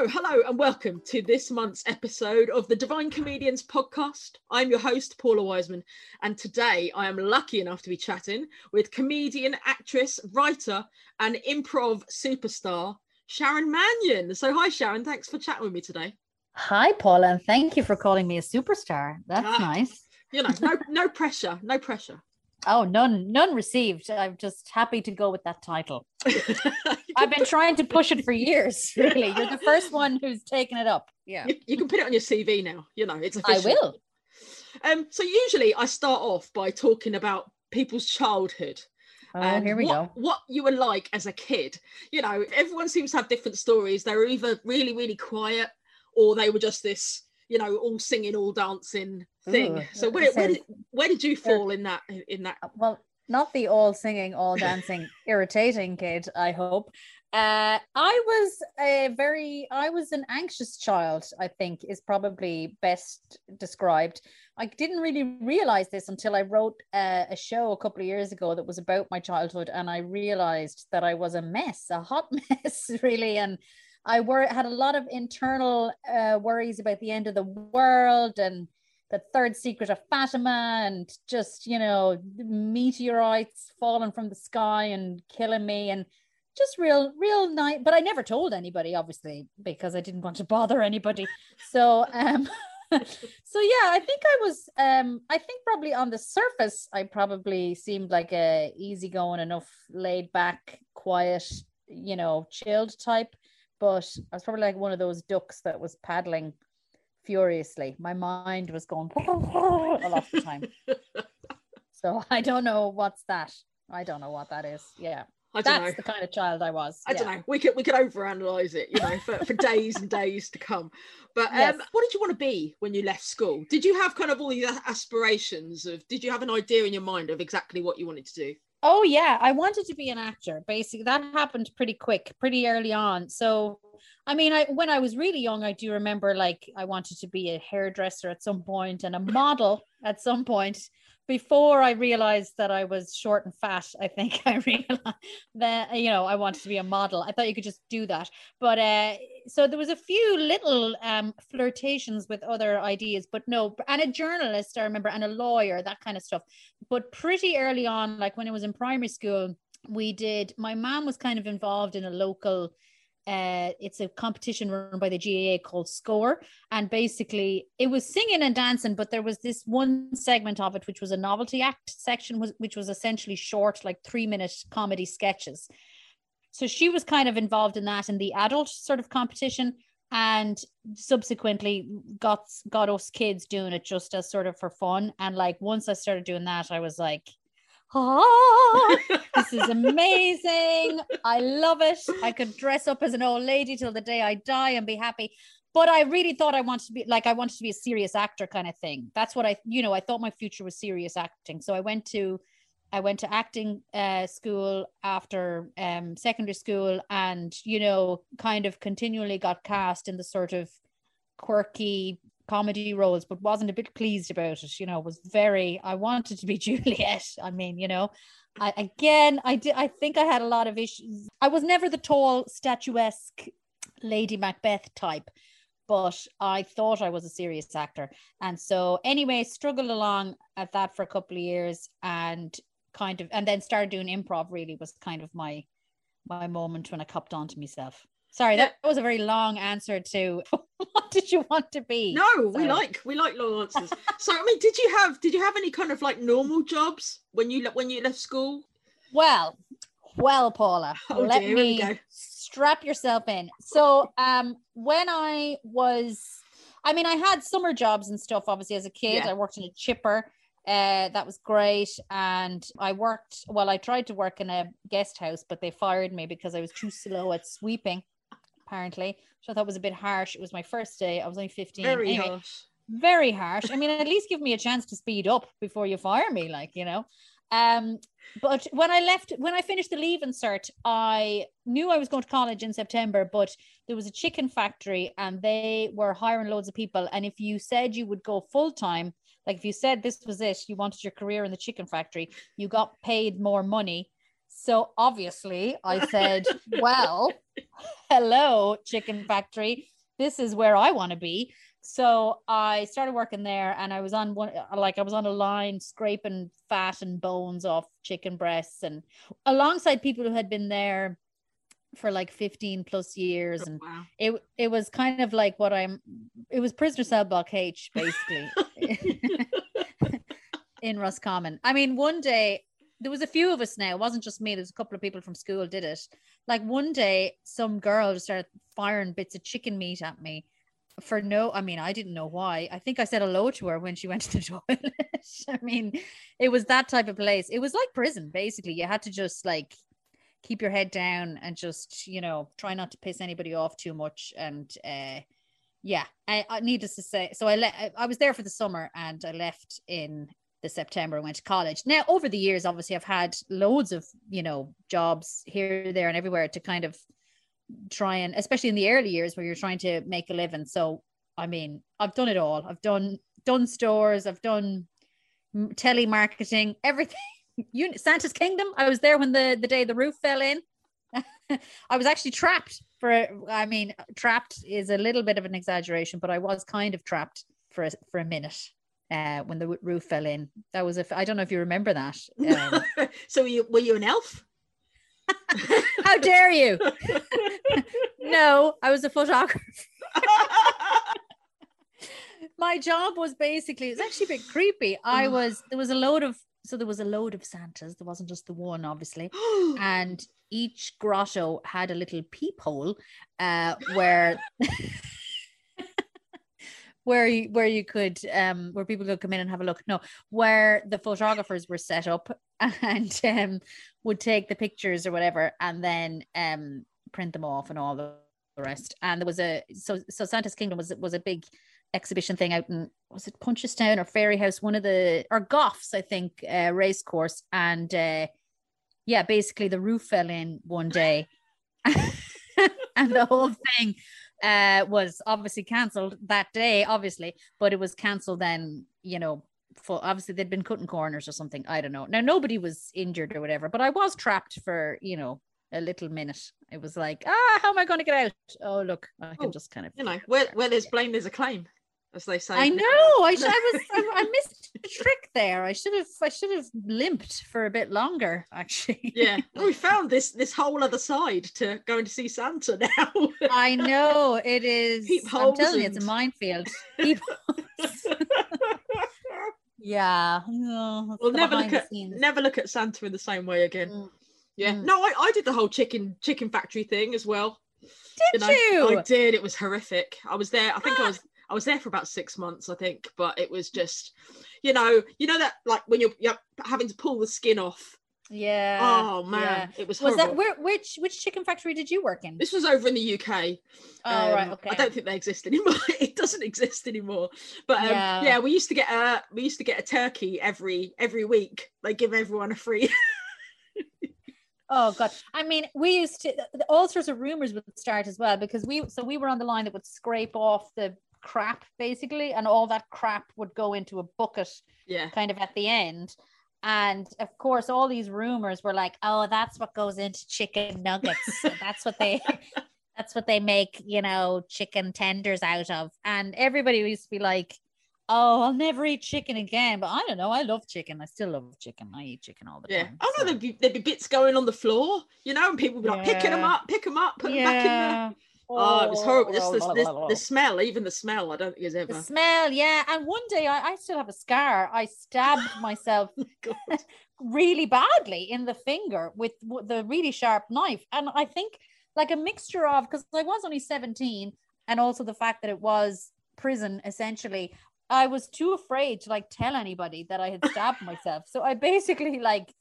So, hello and welcome to this month's episode of the Divine Comedians podcast. I'm your host, Paula Wiseman, and today I am lucky enough to be chatting with comedian, actress, writer, and improv superstar Sharon Mannion. So, hi, Sharon. Thanks for chatting with me today. Hi, Paula, and thank you for calling me a superstar. That's ah, nice. You know, no, no pressure, no pressure. Oh, none, none received. I'm just happy to go with that title. I've been trying to push it for years. Really, you're the first one who's taken it up. Yeah, you, you can put it on your CV now. You know, it's official. I will. Um, so usually I start off by talking about people's childhood. Oh, and here we what, go. What you were like as a kid. You know, everyone seems to have different stories. They were either really, really quiet, or they were just this, you know, all singing, all dancing thing. Ooh, so where, where, did, where did you fall in that in that? Uh, well, not the all singing, all dancing, irritating kid. I hope. Uh, I was a very, I was an anxious child. I think is probably best described. I didn't really realize this until I wrote a, a show a couple of years ago that was about my childhood, and I realized that I was a mess, a hot mess, really, and I were had a lot of internal uh, worries about the end of the world and the third secret of Fatima and just you know meteorites falling from the sky and killing me and just real real nice but I never told anybody obviously because I didn't want to bother anybody. So um so yeah I think I was um I think probably on the surface I probably seemed like a easygoing enough laid back quiet you know chilled type but I was probably like one of those ducks that was paddling furiously. My mind was going a lot of the time. so I don't know what's that. I don't know what that is. Yeah. I don't That's know. the kind of child I was. I yeah. don't know. We could we could overanalyze it, you know, for, for days and days to come. But um, yes. what did you want to be when you left school? Did you have kind of all these aspirations of? Did you have an idea in your mind of exactly what you wanted to do? Oh yeah, I wanted to be an actor. Basically, that happened pretty quick, pretty early on. So I mean, I when I was really young, I do remember like I wanted to be a hairdresser at some point and a model at some point. Before I realized that I was short and fat, I think I realized that you know I wanted to be a model. I thought you could just do that, but uh, so there was a few little um, flirtations with other ideas, but no, and a journalist I remember, and a lawyer, that kind of stuff. But pretty early on, like when I was in primary school, we did. My mom was kind of involved in a local uh, it's a competition run by the GAA called Scór. And basically, it was singing and dancing, but there was this one segment of it, which was a novelty act section, which was essentially short, like three minute comedy sketches. So she was kind of involved in that in the adult sort of competition and subsequently got got us kids doing it just as sort of for fun and like once i started doing that i was like oh, this is amazing. I love it. I could dress up as an old lady till the day I die and be happy. But I really thought I wanted to be like, I wanted to be a serious actor kind of thing. That's what I, you know, I thought my future was serious acting. So I went to, I went to acting uh, school after um, secondary school and, you know, kind of continually got cast in the sort of quirky comedy roles, but wasn't a bit pleased about it. You know, was very. I wanted to be Juliet. I mean, you know, I again, I did. I think I had a lot of issues. I was never the tall, statuesque Lady Macbeth type, but I thought I was a serious actor, and so anyway, struggled along at that for a couple of years, and kind of, and then started doing improv. Really, was kind of my my moment when I copped onto myself. Sorry, that was a very long answer to what did you want to be? No, Sorry. we like we like long answers. so I mean, did you have did you have any kind of like normal jobs when you when you left school? Well, well, Paula, oh, let dear, me strap yourself in. So, um, when I was, I mean, I had summer jobs and stuff. Obviously, as a kid, yeah. I worked in a chipper. Uh, that was great. And I worked, well, I tried to work in a guest house, but they fired me because I was too slow at sweeping apparently, which I thought was a bit harsh. It was my first day. I was only 15. Very anyway, harsh. Very harsh. I mean, at least give me a chance to speed up before you fire me, like, you know. Um, but when I left, when I finished the Leaving Cert, I knew I was going to college in September, but there was a chicken factory and they were hiring loads of people. And if you said you would go full time, like if you said this was it, you wanted your career in the chicken factory, you got paid more money So obviously, I said, "Well, hello, chicken factory. This is where I want to be." So I started working there, and I was on one like I was on a line scraping fat and bones off chicken breasts, and alongside people who had been there for like 15 plus years and wow. it it was kind of like what I'm it was prisoner cell block H basically in Roscommon. I mean one day there was a few of us now, it wasn't just me, there's a couple of people from school did it. Like one day some girl started firing bits of chicken meat at me for no I mean I didn't know why. I think I said hello to her when she went to the toilet. I mean it was that type of place. It was like prison basically. You had to just like keep your head down and just you know try not to piss anybody off too much and uh yeah I, I needless to say so i let i was there for the summer and i left in the september and went to college now over the years obviously i've had loads of you know jobs here there and everywhere to kind of try and especially in the early years where you're trying to make a living so i mean i've done it all i've done done stores i've done telemarketing everything you, Santa's Kingdom. I was there when the the day the roof fell in. I was actually trapped for. I mean, trapped is a little bit of an exaggeration, but I was kind of trapped for a, for a minute uh, when the roof fell in. That was a. I don't know if you remember that. Um, so were you were you an elf? How dare you? no, I was a photographer. My job was basically it's actually a bit creepy. I was there was a load of so there was a load of Santas. There wasn't just the one, obviously, and each grotto had a little peephole uh, where. Where you where you could um where people could come in and have a look. No where the photographers were set up and um would take the pictures or whatever and then um print them off and all the rest. And there was a so so santa's kingdom was was a big exhibition thing out in was it Punchestown or Fairyhouse? One of the or Goffs, I think, uh, race course, and uh, yeah, basically the roof fell in one day, and the whole thing uh, was obviously cancelled that day, obviously, but it was cancelled then, you know. For obviously they'd been cutting corners or something. I don't know. Now nobody was injured or whatever, but I was trapped for you know a little minute. It was like, ah, how am I going to get out? Oh, look, I can oh, just kind of, you know, where, where there's blame, there's a claim as they say. I know. I, I was. I, I, missed a trick there. I should have. I should have limped for a bit longer. Actually. Yeah. We found this this whole other side to going to see Santa now. I know it is. I'm telling you, it's a minefield. yeah. Oh, we'll never look at never look at Santa in the same way again. Mm. Yeah. Mm. No, I, I did the whole chicken chicken factory thing as well. Did you? Know, you? I did. It was horrific. I was there. I think I was I was there for about six months, I think, but it was just, you know, you know that like when you're, you're having to pull the skin off. Yeah. Oh man, yeah. it was. Was that where? Which which chicken factory did you work in? This was over in the UK. Oh um, right, okay. I don't think they exist anymore. it doesn't exist anymore. But um, yeah. yeah, we used to get a we used to get a turkey every every week. They give everyone a free. Oh god. I mean, we used to all sorts of rumors would start as well because we so we were on the line that would scrape off the crap basically and all that crap would go into a bucket yeah. kind of at the end. And of course all these rumors were like oh that's what goes into chicken nuggets. That's what they that's what they make you know chicken tenders out of. And everybody used to be like oh i'll never eat chicken again. But i don't know. I love chicken. I still love chicken. I eat chicken all the yeah. time oh no there'd be, there'd be bits going on the floor you know and people would be like yeah. picking them up pick them up put yeah. them back in there Oh, it was horrible. Just oh, the, the, the, smell, even the smell, I don't think is ever. The smell, yeah. And one day I, I still have a scar. I stabbed myself oh, really badly in the finger with the really sharp knife. And I think like a mixture of, because I was only 17, and also the fact that it was prison essentially. I was too afraid to like tell anybody that I had stabbed myself. So I basically like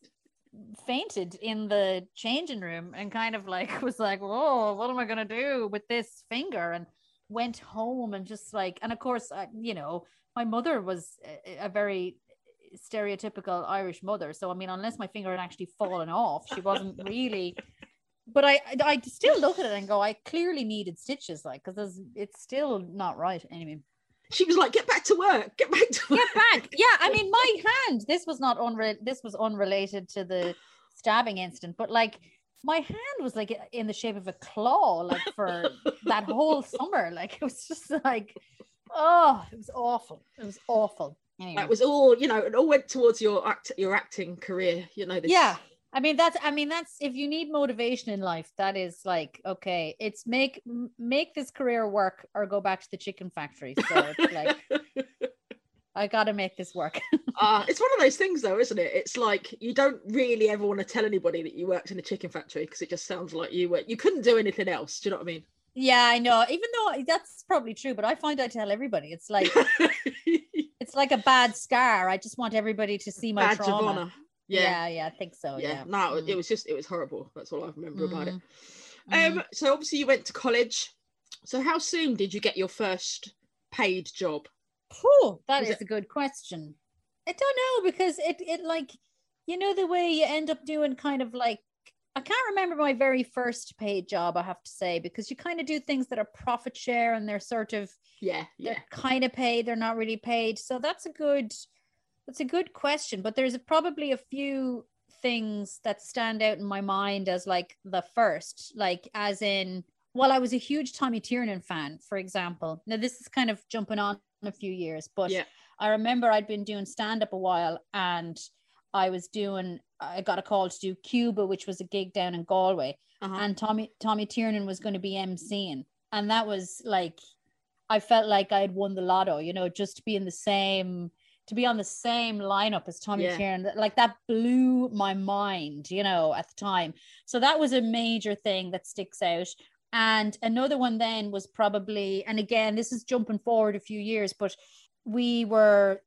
fainted in the changing room and kind of like was like, "Whoa, what am I gonna do with this finger?" and went home and just like, and of course, I, you know, my mother was a, a very stereotypical Irish mother. So I mean, unless my finger had actually fallen off, she wasn't really. But I, I still look at it and go, I clearly needed stitches, like, because it's still not right. Anyway, she was like, "Get back to work. Get back to work. Get back." Yeah, I mean, my hand. This was not unre- This was unrelated to the stabbing incident, but like my hand was like in the shape of a claw, like for that whole summer. Like it was just like, oh, it was awful. It was awful. Anyway. That was all, you know, it all went towards your act your acting career, you know. This... Yeah. I mean that's I mean that's if you need motivation in life, that is like okay, it's make make this career work or go back to the chicken factory. So it's like I got to make this work. uh, it's one of those things, though, isn't it? It's like you don't really ever want to tell anybody that you worked in a chicken factory because it just sounds like you were you couldn't do anything else. Do you know what I mean? Yeah, I know. Even though that's probably true, but I find I tell everybody it's like it's like a bad scar. I just want everybody to see my Badge trauma. Yeah. yeah, yeah, I think so. Yeah, yeah. no, mm. it was just it was horrible. That's all I remember mm. about it. Mm. Um, so obviously you went to college. So how soon did you get your first paid job? Oh, that is it... a good question. I don't know because it it like you know the way you end up doing kind of like I can't remember my very first paid job, I have to say, because you kind of do things that are profit share and they're sort of yeah, yeah. they're kind of paid, they're not really paid. So that's a good that's a good question. But there's probably a few things that stand out in my mind as like the first, like as in well, I was a huge Tommy Tiernan fan, for example. Now this is kind of jumping on a few years, but yeah. I remember I'd been doing stand up a while and I was doing I got a call to do Cuba, which was a gig down in Galway, uh-huh. and Tommy Tommy Tiernan was going to be emceeing, and that was like I felt like I had won the lotto, you know, just to be in the same to be on the same lineup as Tommy yeah. Tiernan, like that blew my mind, you know, at the time. So that was a major thing that sticks out. And another one then was probably, and again, this is jumping forward a few years, but we were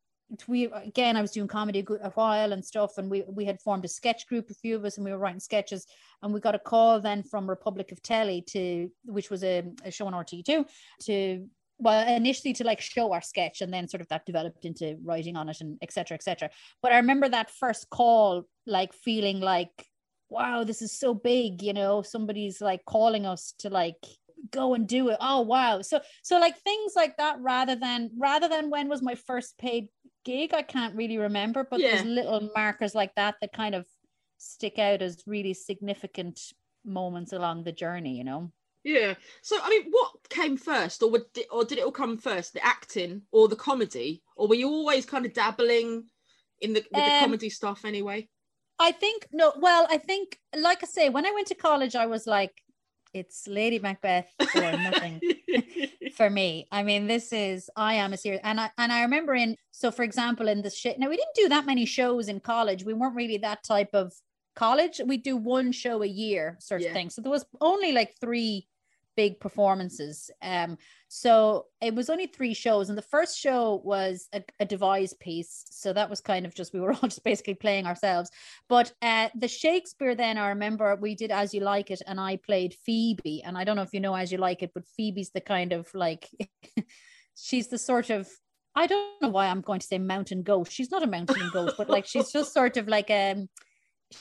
we again I was doing comedy a while and stuff and we we had formed a sketch group a few of us and we were writing sketches and we got a call then from Republic of Telly to which was a, a show on RTÉ2 to well initially to like show our sketch and then sort of that developed into writing on it and etc etc but I remember that first call like feeling like wow this is so big you know? Somebody's like calling us to like go and do it. Oh wow. So so like things like that rather than rather than when was my first paid gig i can't really remember but yeah. there's little markers like that that kind of stick out as really significant moments along the journey you know yeah so i mean what came first or would or did it all come first the acting or the comedy or were you always kind of dabbling in the with um, the comedy stuff anyway i think no well i think like i say when i went to college i was like it's Lady Macbeth or nothing for me. I mean, this is I am a serious and I and I remember in so for example in the shit now we didn't do that many shows in college. We weren't really that type of college. We do one show a year sort of thing. So there was only like three big performances. Um, so it was only three shows, and the first show was a, a devised piece. So that was kind of just we were all just basically playing ourselves. But uh, the Shakespeare, then I remember we did As You Like It, and I played Phoebe. And I don't know if you know As You Like It, but Phoebe's the kind of like she's the sort of I don't know why I'm going to say mountain goat. She's not a mountain goat, but like she's just sort of like um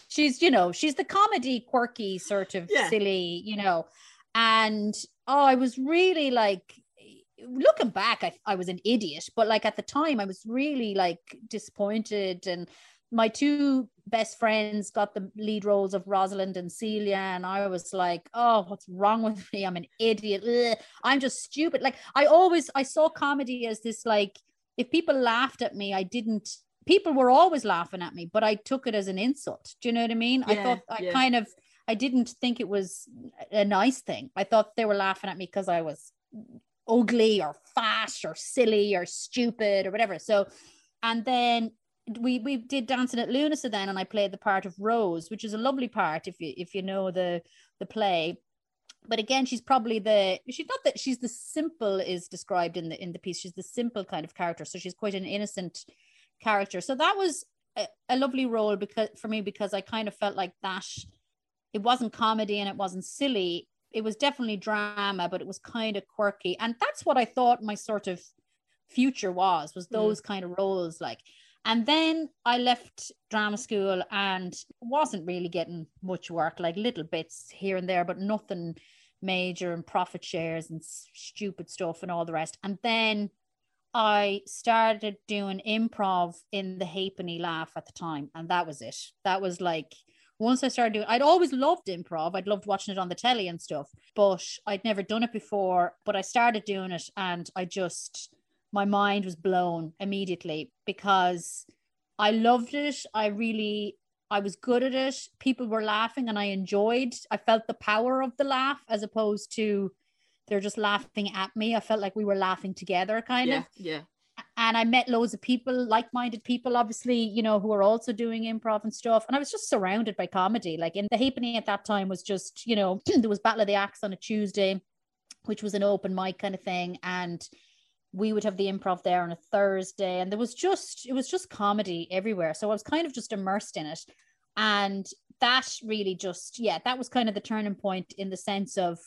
she's you know she's the comedy quirky sort of yeah. silly you know and oh i was really like looking back I, I was an idiot but like at the time i was really like disappointed and my two best friends got the lead roles of Rosalind and Celia, and I was like, "Oh, what's wrong with me? I'm an idiot. Ugh, I'm just stupid." Like I always, I saw comedy as this like, if people laughed at me, I didn't. People were always laughing at me, but I took it as an insult. Do you know what I mean? Yeah, I thought I yeah. kind of I didn't think it was a nice thing. I thought they were laughing at me because I was ugly or fat or silly or stupid or whatever. So, and then we we did dancing at Lughnasa then, and I played the part of Rose, which is a lovely part if you if you know the the play. But again, she's probably the she's not that she's the simple is described in the in the piece. She's the simple kind of character, so she's quite an innocent character. So that was a, a lovely role because for me because I kind of felt like that it wasn't comedy and it wasn't silly. It was definitely drama, but it was kind of quirky. And that's what I thought my sort of future was, was hmm. those mm. kind of roles like. And then I left drama school and wasn't really getting much work, like little bits here and there, but nothing major and profit shares and stupid stuff and all the rest. And then I started doing improv in the Halfpenny Laugh at the time, and that was it. That was like once I started doing, I'd always loved improv. I'd loved watching it on the telly and stuff, but I'd never done it before. But I started doing it, and I just my mind was blown immediately because I loved it. I really I was good at it. People were laughing and I enjoyed. I felt the power of the laugh as opposed to they're just laughing at me. I felt like we were laughing together kind yeah, of. Yeah. And I met loads of people, like-minded people, obviously, you know, who are also doing improv and stuff. And I was just surrounded by comedy. Like in the Ha'penny at that time was just, you know, there was Battle of the Axe on a Tuesday, which was an open mic kind of thing. And we would have the improv there on a Thursday, and there was just it was just comedy everywhere. So I was kind of just immersed in it, and that really just yeah, that was kind of the turning point in the sense of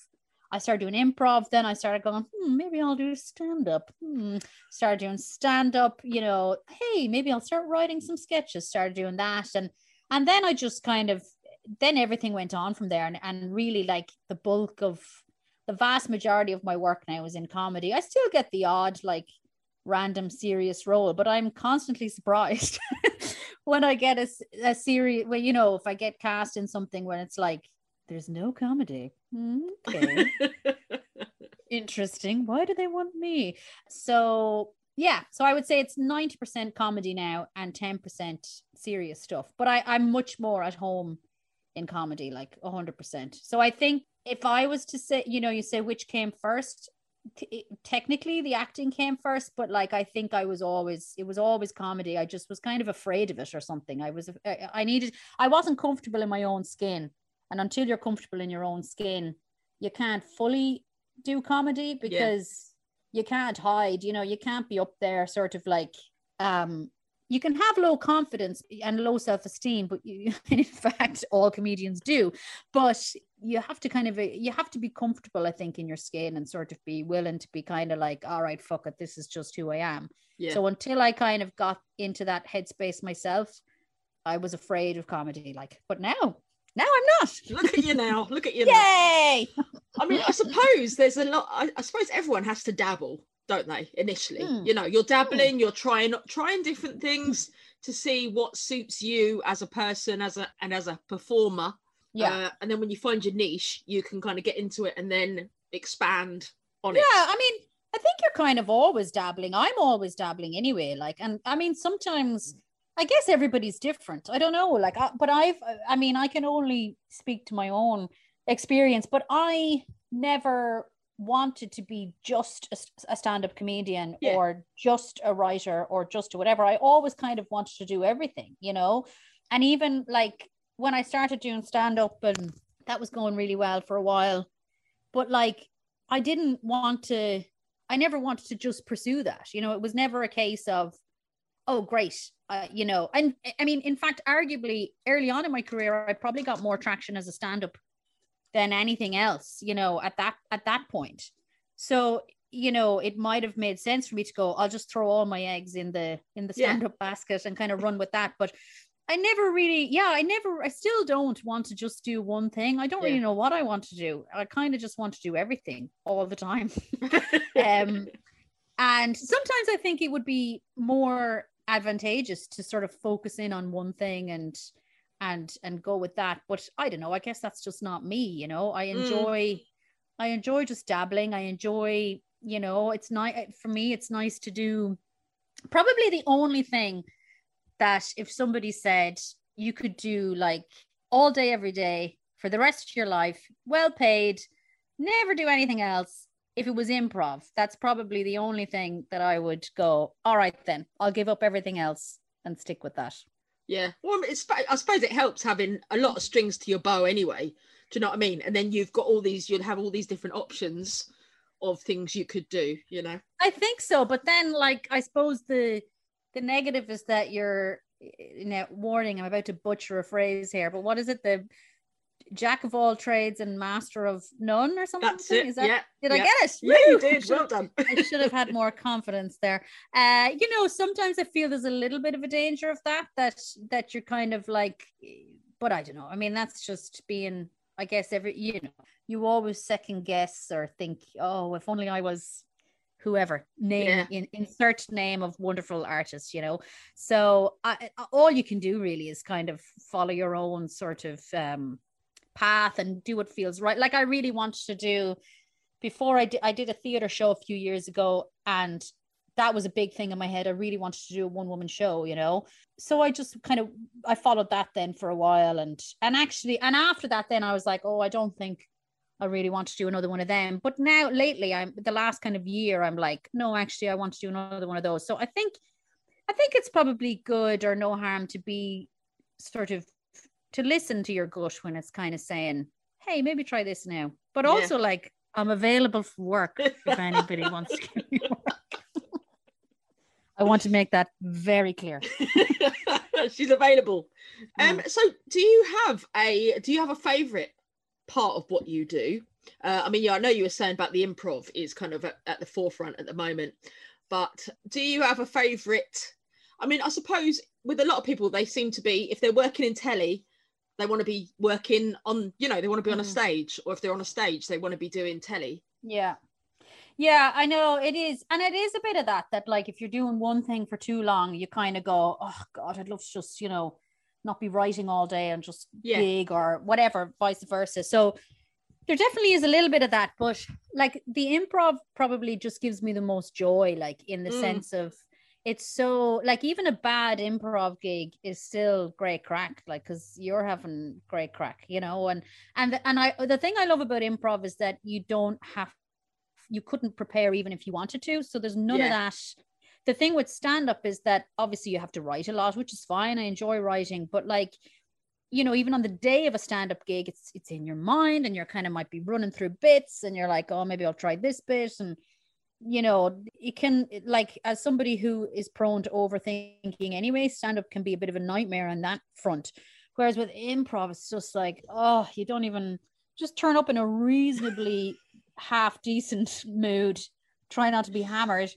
I started doing improv. Then I started going, hmm, maybe I'll do stand up. Hmm. Started doing stand up. You know, hey, maybe I'll start writing some sketches. Started doing that, and and then I just kind of then everything went on from there, and and really like the bulk of the vast majority of my work now is in comedy. I still get the odd like random serious role, but I'm constantly surprised when I get a, a series well, you know, if I get cast in something when it's like there's no comedy. Okay. Interesting. Why do they want me? So yeah, so I would say it's 90% comedy now and 10% serious stuff. But I, I'm much more at home in comedy, like 100%. So I think if I was to say, you know, you say which came first, t- technically the acting came first, but like I think I was always, it was always comedy. I just was kind of afraid of it or something. I was, I needed, I wasn't comfortable in my own skin. And until you're comfortable in your own skin, you can't fully do comedy because yeah. you can't hide, you know, you can't be up there sort of like, um, you can have low confidence and low self-esteem but you, in fact all comedians do but you have to kind of you have to be comfortable i think in your skin and sort of be willing to be kind of like all right fuck it this is just who i am yeah. so until i kind of got into that headspace myself i was afraid of comedy like but now now i'm not look at you now. Look at you yay! Now. i mean i suppose there's a lot I, I suppose everyone has to dabble don't they initially? Mm. you know you're dabbling mm. you're trying trying different things to see what suits you as a person as a and as a performer. Yeah. Uh, and then when you find your niche you can kind of get into it and then expand on it. Yeah i mean i think you're kind of always dabbling. I'm always dabbling anyway like and i mean sometimes i guess everybody's different. I don't know like I, but i've uh, i mean i can only speak to my own experience but i never wanted to be just a, a stand-up comedian yeah. or just a writer or just whatever. I always kind of wanted to do everything you know? And even like when i started doing stand-up and that was going really well for a while but like i didn't want to i never wanted to just pursue that you know? It was never a case of oh great uh, you know and i mean in fact arguably early on in my career i probably got more traction as a stand-up than anything else you know at that at that point. So you know it might have made sense for me to go i'll just throw all my eggs in the in the stand up yeah. basket and kind of run with that. But i never really yeah i never i still don't want to just do one thing. I don't yeah. really know what i want to do. I kind of just want to do everything all the time. Um and sometimes i think it would be more advantageous to sort of focus in on one thing and and and go with that but i don't know i guess that's just not me you know i mm. enjoy mm. i enjoy just dabbling i enjoy you know it's nice for me it's nice to do probably the only thing that if somebody said you could do like all day every day for the rest of your life well paid never do anything else if it was improv that's probably the only thing that i would go all right then i'll give up everything else and stick with that yeah. Well, it's, I suppose it helps having a lot of strings to your bow anyway. Do you know what I mean? And then you've got all these, you'll have all these different options of things you could do, you know? I think so. But then, like, I suppose the, the negative is that you're, you know, warning, I'm about to butcher a phrase here, but what is it? The, jack of all trades and master of none or something. That's it. Is that, yeah. Did yeah. I get it? Yeah, you did. Well done. I should have had more confidence there. Uh, you know, sometimes I feel there's a little bit of a danger of that, that that you're kind of like, but I don't know. I mean, that's just being, I guess, every you know, you always second guess or think, oh, if only I was whoever name Yeah. in insert name of wonderful artist you know so I- all you can do really is kind of follow your own sort of um path and do what feels right like i really wanted to do before i did i did a theater show a few years ago and that was a big thing in my head i really wanted to do a one woman show you know so i just kind of i followed that then for a while and and actually and after that then i was like oh i don't think I really want to do another one of them. But now lately, I'm the last kind of year, I'm like, no, actually, I want to do another one of those. So I think, I think it's probably good or no harm to be sort of to listen to your gut when it's kind of saying, hey, maybe try this now. But Yeah. also like, I'm available for work if anybody wants to give me work. I want to make that very clear. She's available. Um, so do you have a do you have a favourite part of what you do? Uh, I mean, yeah, I know you were saying about the improv is kind of at, at the forefront at the moment, but do you have a favourite? I mean, I suppose with a lot of people, they seem to be if they're working in telly, they want to be working on, you know, they want to be on a Mhm. stage, or if they're on a stage, they want to be doing telly. Yeah. Yeah, I know it is. And it is a bit of that, that like if you're doing one thing for too long, you kind of go, oh God, I'd love to just, you know, not be writing all day and just Yeah. gig or whatever, vice versa. So there definitely is a little bit of that. But like the improv probably just gives me the most joy, like in the Mm. sense of it's so like even a bad improv gig is still great crack, like because you're having great crack, you know, and and and I the thing I love about improv is that you don't have you couldn't prepare even if you wanted to. So there's none Yeah. of that. The thing with stand up is that obviously you have to write a lot, which is fine. I enjoy writing, but like you know, even on the day of a stand up gig, it's it's in your mind and you're kind of might be running through bits and you're like, oh, maybe I'll try this bit and you know, it can like as somebody who is prone to overthinking anyway, stand up can be a bit of a nightmare on that front. Whereas with improv, it's just like, oh, you don't even just turn up in a reasonably half decent mood, try not to be hammered,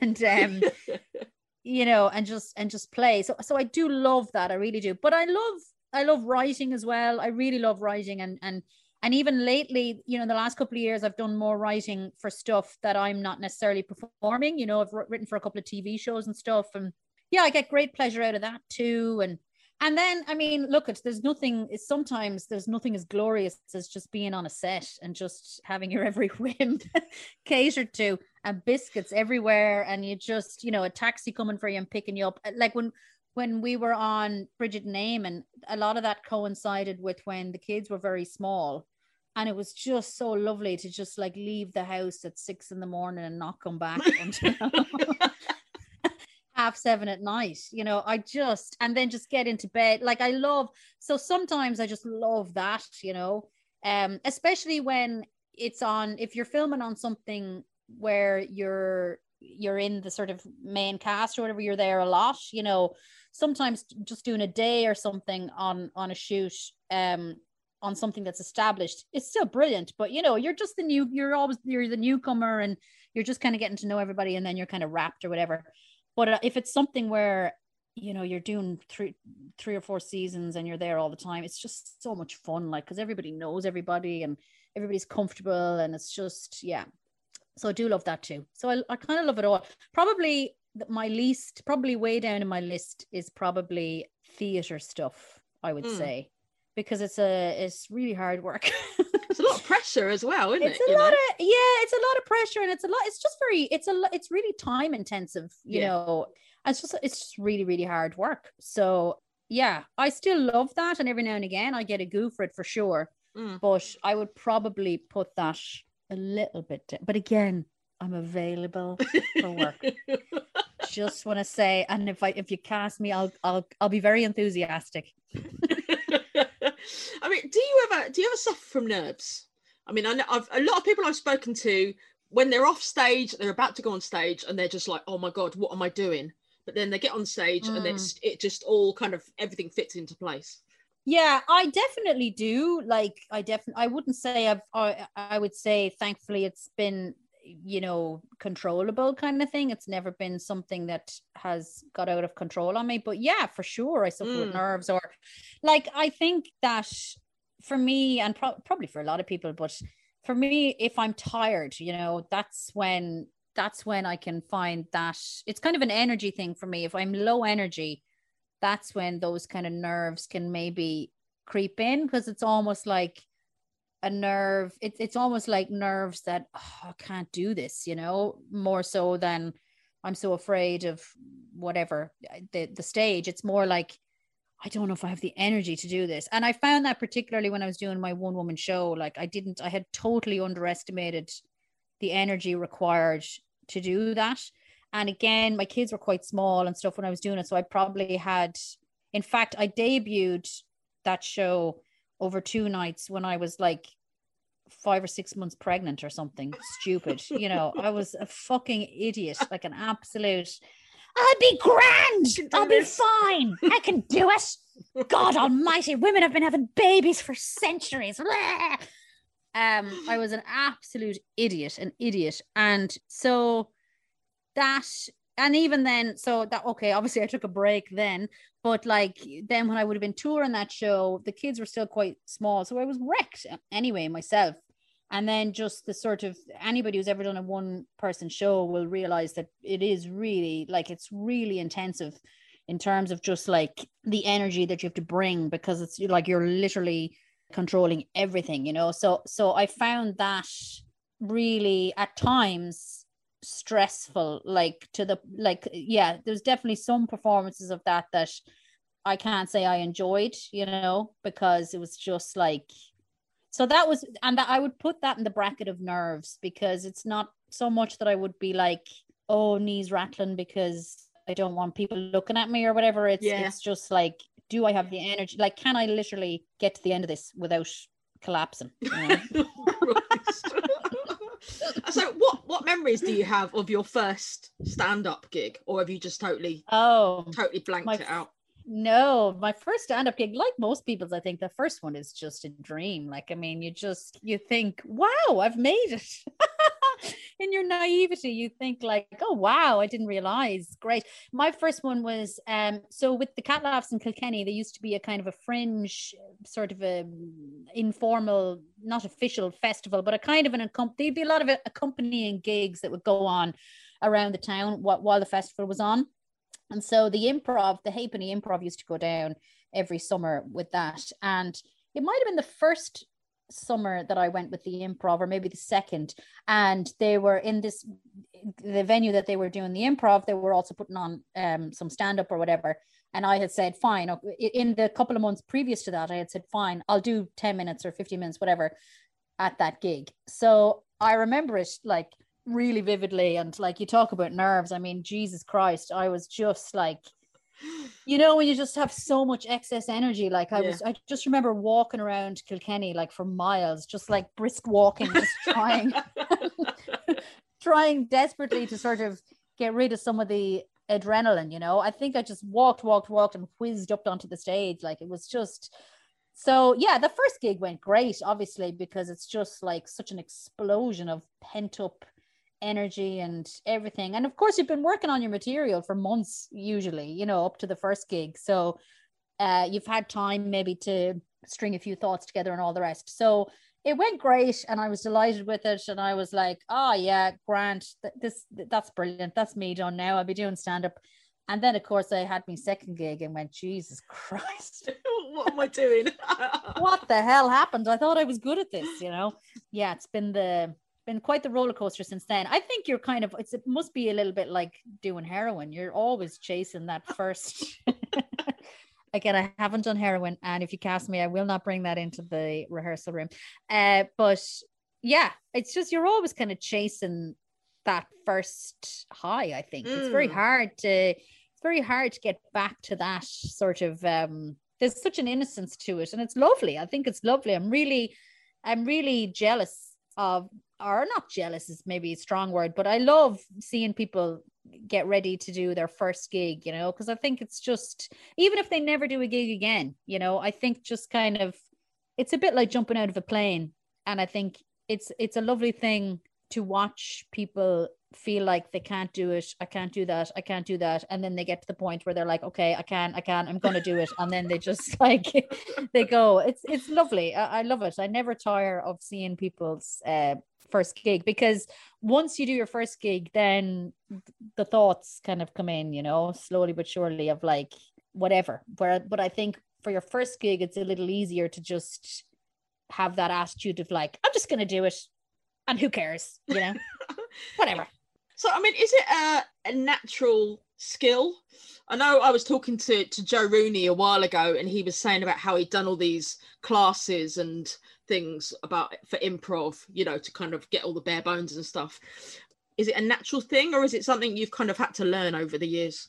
and um, you know, and just and just play. So so I do love that. I really do. But I love I love writing as well. I really love writing and and and even lately, you know, in the last couple of years, I've done more writing for stuff that I'm not necessarily performing. You know, I've written for a couple of TV shows and stuff, and yeah, I get great pleasure out of that too. And and then, I mean, look, it's there's nothing. It's sometimes there's nothing as glorious as just being on a set and just having your every whim catered to, and biscuits everywhere, and you just, you know, a taxi coming for you and picking you up. Uh, like when when we were on Bridget and Eamon, and a lot of that coincided with when the kids were very small. And it was just so lovely to just like leave the house at six in the morning and not come back until half seven at night. You know, I just, and then just get into bed. Like I love, so sometimes I just love that, you know, um, especially when it's on, if you're filming on something where you're, you're in the sort of main cast or whatever, you're there a lot, you know, sometimes just doing a day or something on on a shoot um on something that's established it's still brilliant but you know you're just the new you're always you're the newcomer and you're just kind of getting to know everybody and then you're kind of wrapped or whatever. But uh, if it's something where you know you're doing three three or four seasons and you're there all the time it's just so much fun like because everybody knows everybody and everybody's comfortable and it's just yeah. So i do love that too. So i, I kind of love it all. Probably my least probably way down in my list is probably theater stuff i would Mm. say because it's a it's really hard work It's a lot of pressure as well, isn't it's it? a lot know? of yeah it's a lot of pressure and it's a lot it's just very it's a lo- it's really time intensive you Yeah. know it's just it's just really really hard work so yeah i still love that and every now and again i get a go for it for sure Mm. but i would probably put that a little bit down. but again i'm available for work just want to say and if i if you cast me i'll i'll i'll be very enthusiastic I mean, do you ever do you ever suffer from nerves? I mean, I know I've a lot of people I've spoken to when they're off stage, they're about to go on stage, and they're just like, "Oh my god, what am I doing?" But then they get on stage, and Mm. it's it just all kind of everything fits into place. Yeah, I definitely do. Like, I definitely, I wouldn't say I've, I, I would say, thankfully, it's been, you know, controllable kind of thing. It's never been something that has got out of control on me. But yeah, for sure, I suffer Mm. with nerves or, like, I think that for me, and pro- probably for a lot of people, but for me, if I'm tired, you know, that's when that's when I can find that it's kind of an energy thing for me. If I'm low energy, that's when those kind of nerves can maybe creep in because it's almost like a nerve. It's it's almost like nerves that oh, I can't do this, you know, more so than I'm so afraid of whatever uh, the the stage. It's more like I don't know if I have the energy to do this. And I found that particularly when I was doing my one woman show, like I didn't, I had totally underestimated the energy required to do that. And again, my kids were quite small and stuff when I was doing it. So I probably had, in fact, I debuted that show over two nights when I was like five or six months pregnant or something stupid. you know, I was a fucking idiot, like an absolute. I'll be grand. I'll be fine. I can do it. God Almighty, women have been having babies for centuries. Um, I was an absolute idiot, an idiot, and so that and even then so that okay obviously i took a break then but like then when i would have been touring that show the kids were still quite small so i was wrecked anyway myself. And then just the sort of anybody who's ever done a one person show will realize that it is really like it's really intensive in terms of just like the energy that you have to bring because it's like you're literally controlling everything you know? So so i found that really at times stressful like to the like yeah there's definitely some performances of that that i can't say i enjoyed you know because it was just like so that was and that i would put that in the bracket of nerves because it's not so much that i would be like oh knees rattling because i don't want people looking at me or whatever it's yeah. it's just like do i have the energy like can i literally get to the end of this without collapsing you know? so what what memories do you have of your first stand-up gig or have you just totally oh totally blanked my, it out? No my first stand-up gig like most people's i think the first one is just a dream. Like i mean you just you think wow i've made it in your naivety you think like oh wow i didn't realize. Great. My first one was um so with the cat laughs in kilkenny there used to be a kind of a fringe sort of a informal not official festival but a kind of an there'd be a lot of accompanying gigs that would go on around the town while the festival was on. And so the improv the halfpenny improv used to go down every summer with that. And it might have been the first summer that I went with the improv, or maybe the second, and they were in this the venue that they were doing the improv. They were also putting on um, some stand up or whatever. And I had said, fine. In the couple of months previous to that, I had said, fine, I'll do 10 minutes or 50 minutes, whatever, at that gig. So I remember it like really vividly. And like you talk about nerves, I mean, Jesus Christ, I was just like, you know when you just have so much excess energy like i yeah. was i just remember walking around kilkenny like for miles just like brisk walking just trying trying desperately to sort of get rid of some of the adrenaline you know i think i just walked walked walked and whizzed up onto the stage like it was just so yeah the first gig went great obviously because it's just like such an explosion of pent up energy and everything. And of course, you've been working on your material for months, usually, you know, up to the first gig. So uh, you've had time maybe to string a few thoughts together and all the rest. So it went great and I was delighted with it. And I was like, oh, yeah, Grant, this, that's brilliant. That's me done now. I'll be doing stand up. And then, of course, I had my second gig and went, Jesus Christ. what am I doing? what the hell happened? I thought I was good at this, you know? Yeah, it's been the been quite the roller coaster since then. I think you're kind of it must be a little bit like doing heroin. You're always chasing that first. Again, I haven't done heroin, and if you cast me, I will not bring that into the rehearsal room. Uh, but yeah, it's just you're always kind of chasing that first high. I think mm. it's very mm. hard to it's very hard to get back to that sort of um there's such an innocence to it and it's lovely i think it's lovely i'm really i'm really jealous of not jealous is maybe a strong word, but I love seeing people get ready to do their first gig, you know, because I think it's just, even if they never do a gig again, you know, I think just kind of, it's a bit like jumping out of a plane. And I think it's, it's a lovely thing to watch people feel like they can't do it. I can't do that. I can't do that. And then they get to the point where they're like, okay, I can, I can, I'm going to do it. And then they just like, they go, it's, it's lovely. I, I, love it. I never tire of seeing people's uh, first gig because once you do your first gig, then the thoughts kind of come in, you know, slowly but surely of like whatever. Where, but I think for your first gig, it's a little easier to just have that attitude of like, I'm just going to do it and who cares, you know, whatever. So, I mean, is it a, a natural skill? I know I was talking to, to Joe Rooney a while ago, and he was saying about how he'd done all these classes and things about for improv, you know, to kind of get all the bare bones and stuff. Is it a natural thing, or is it something you've kind of had to learn over the years?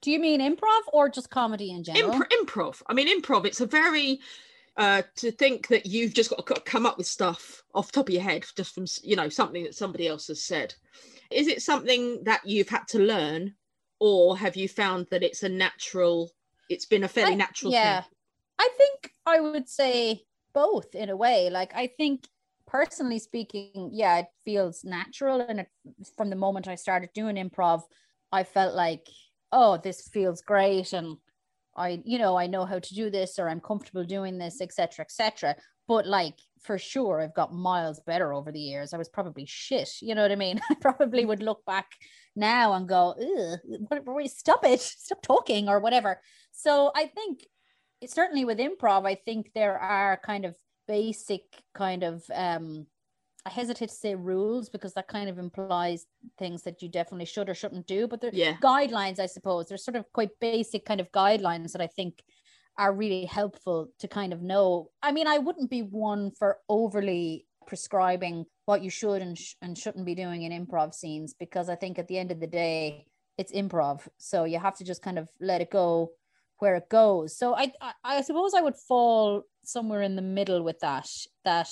Do you mean improv or just comedy in general? Impro- improv. I mean, improv. It's a very uh, to think that you've just got to come up with stuff off top of your head just from you know something that somebody else has said. Is it something that you've had to learn or have you found that it's a natural it's been a fairly I, natural yeah. thing? i think i would say both in a way. Like i think personally speaking yeah it feels natural and it, from the moment i started doing improv i felt like oh this feels great and i you know i know how to do this or i'm comfortable doing this etc etc but like for sure I've got miles better over the years. I was probably shit, you know what I mean? I probably would look back now and go, stop it, stop talking or whatever. So I think it's certainly with improv, I think there are kind of basic kind of um I hesitate to say rules because that kind of implies things that you definitely should or shouldn't do. But there yeah. guidelines, I suppose. They're sort of quite basic kind of guidelines that I think are really helpful to kind of know. I mean, I wouldn't be one for overly prescribing what you should and, sh- and shouldn't be doing in improv scenes because I think at the end of the day, it's improv. So you have to just kind of let it go where it goes. So I, I, I suppose I would fall somewhere in the middle with that. That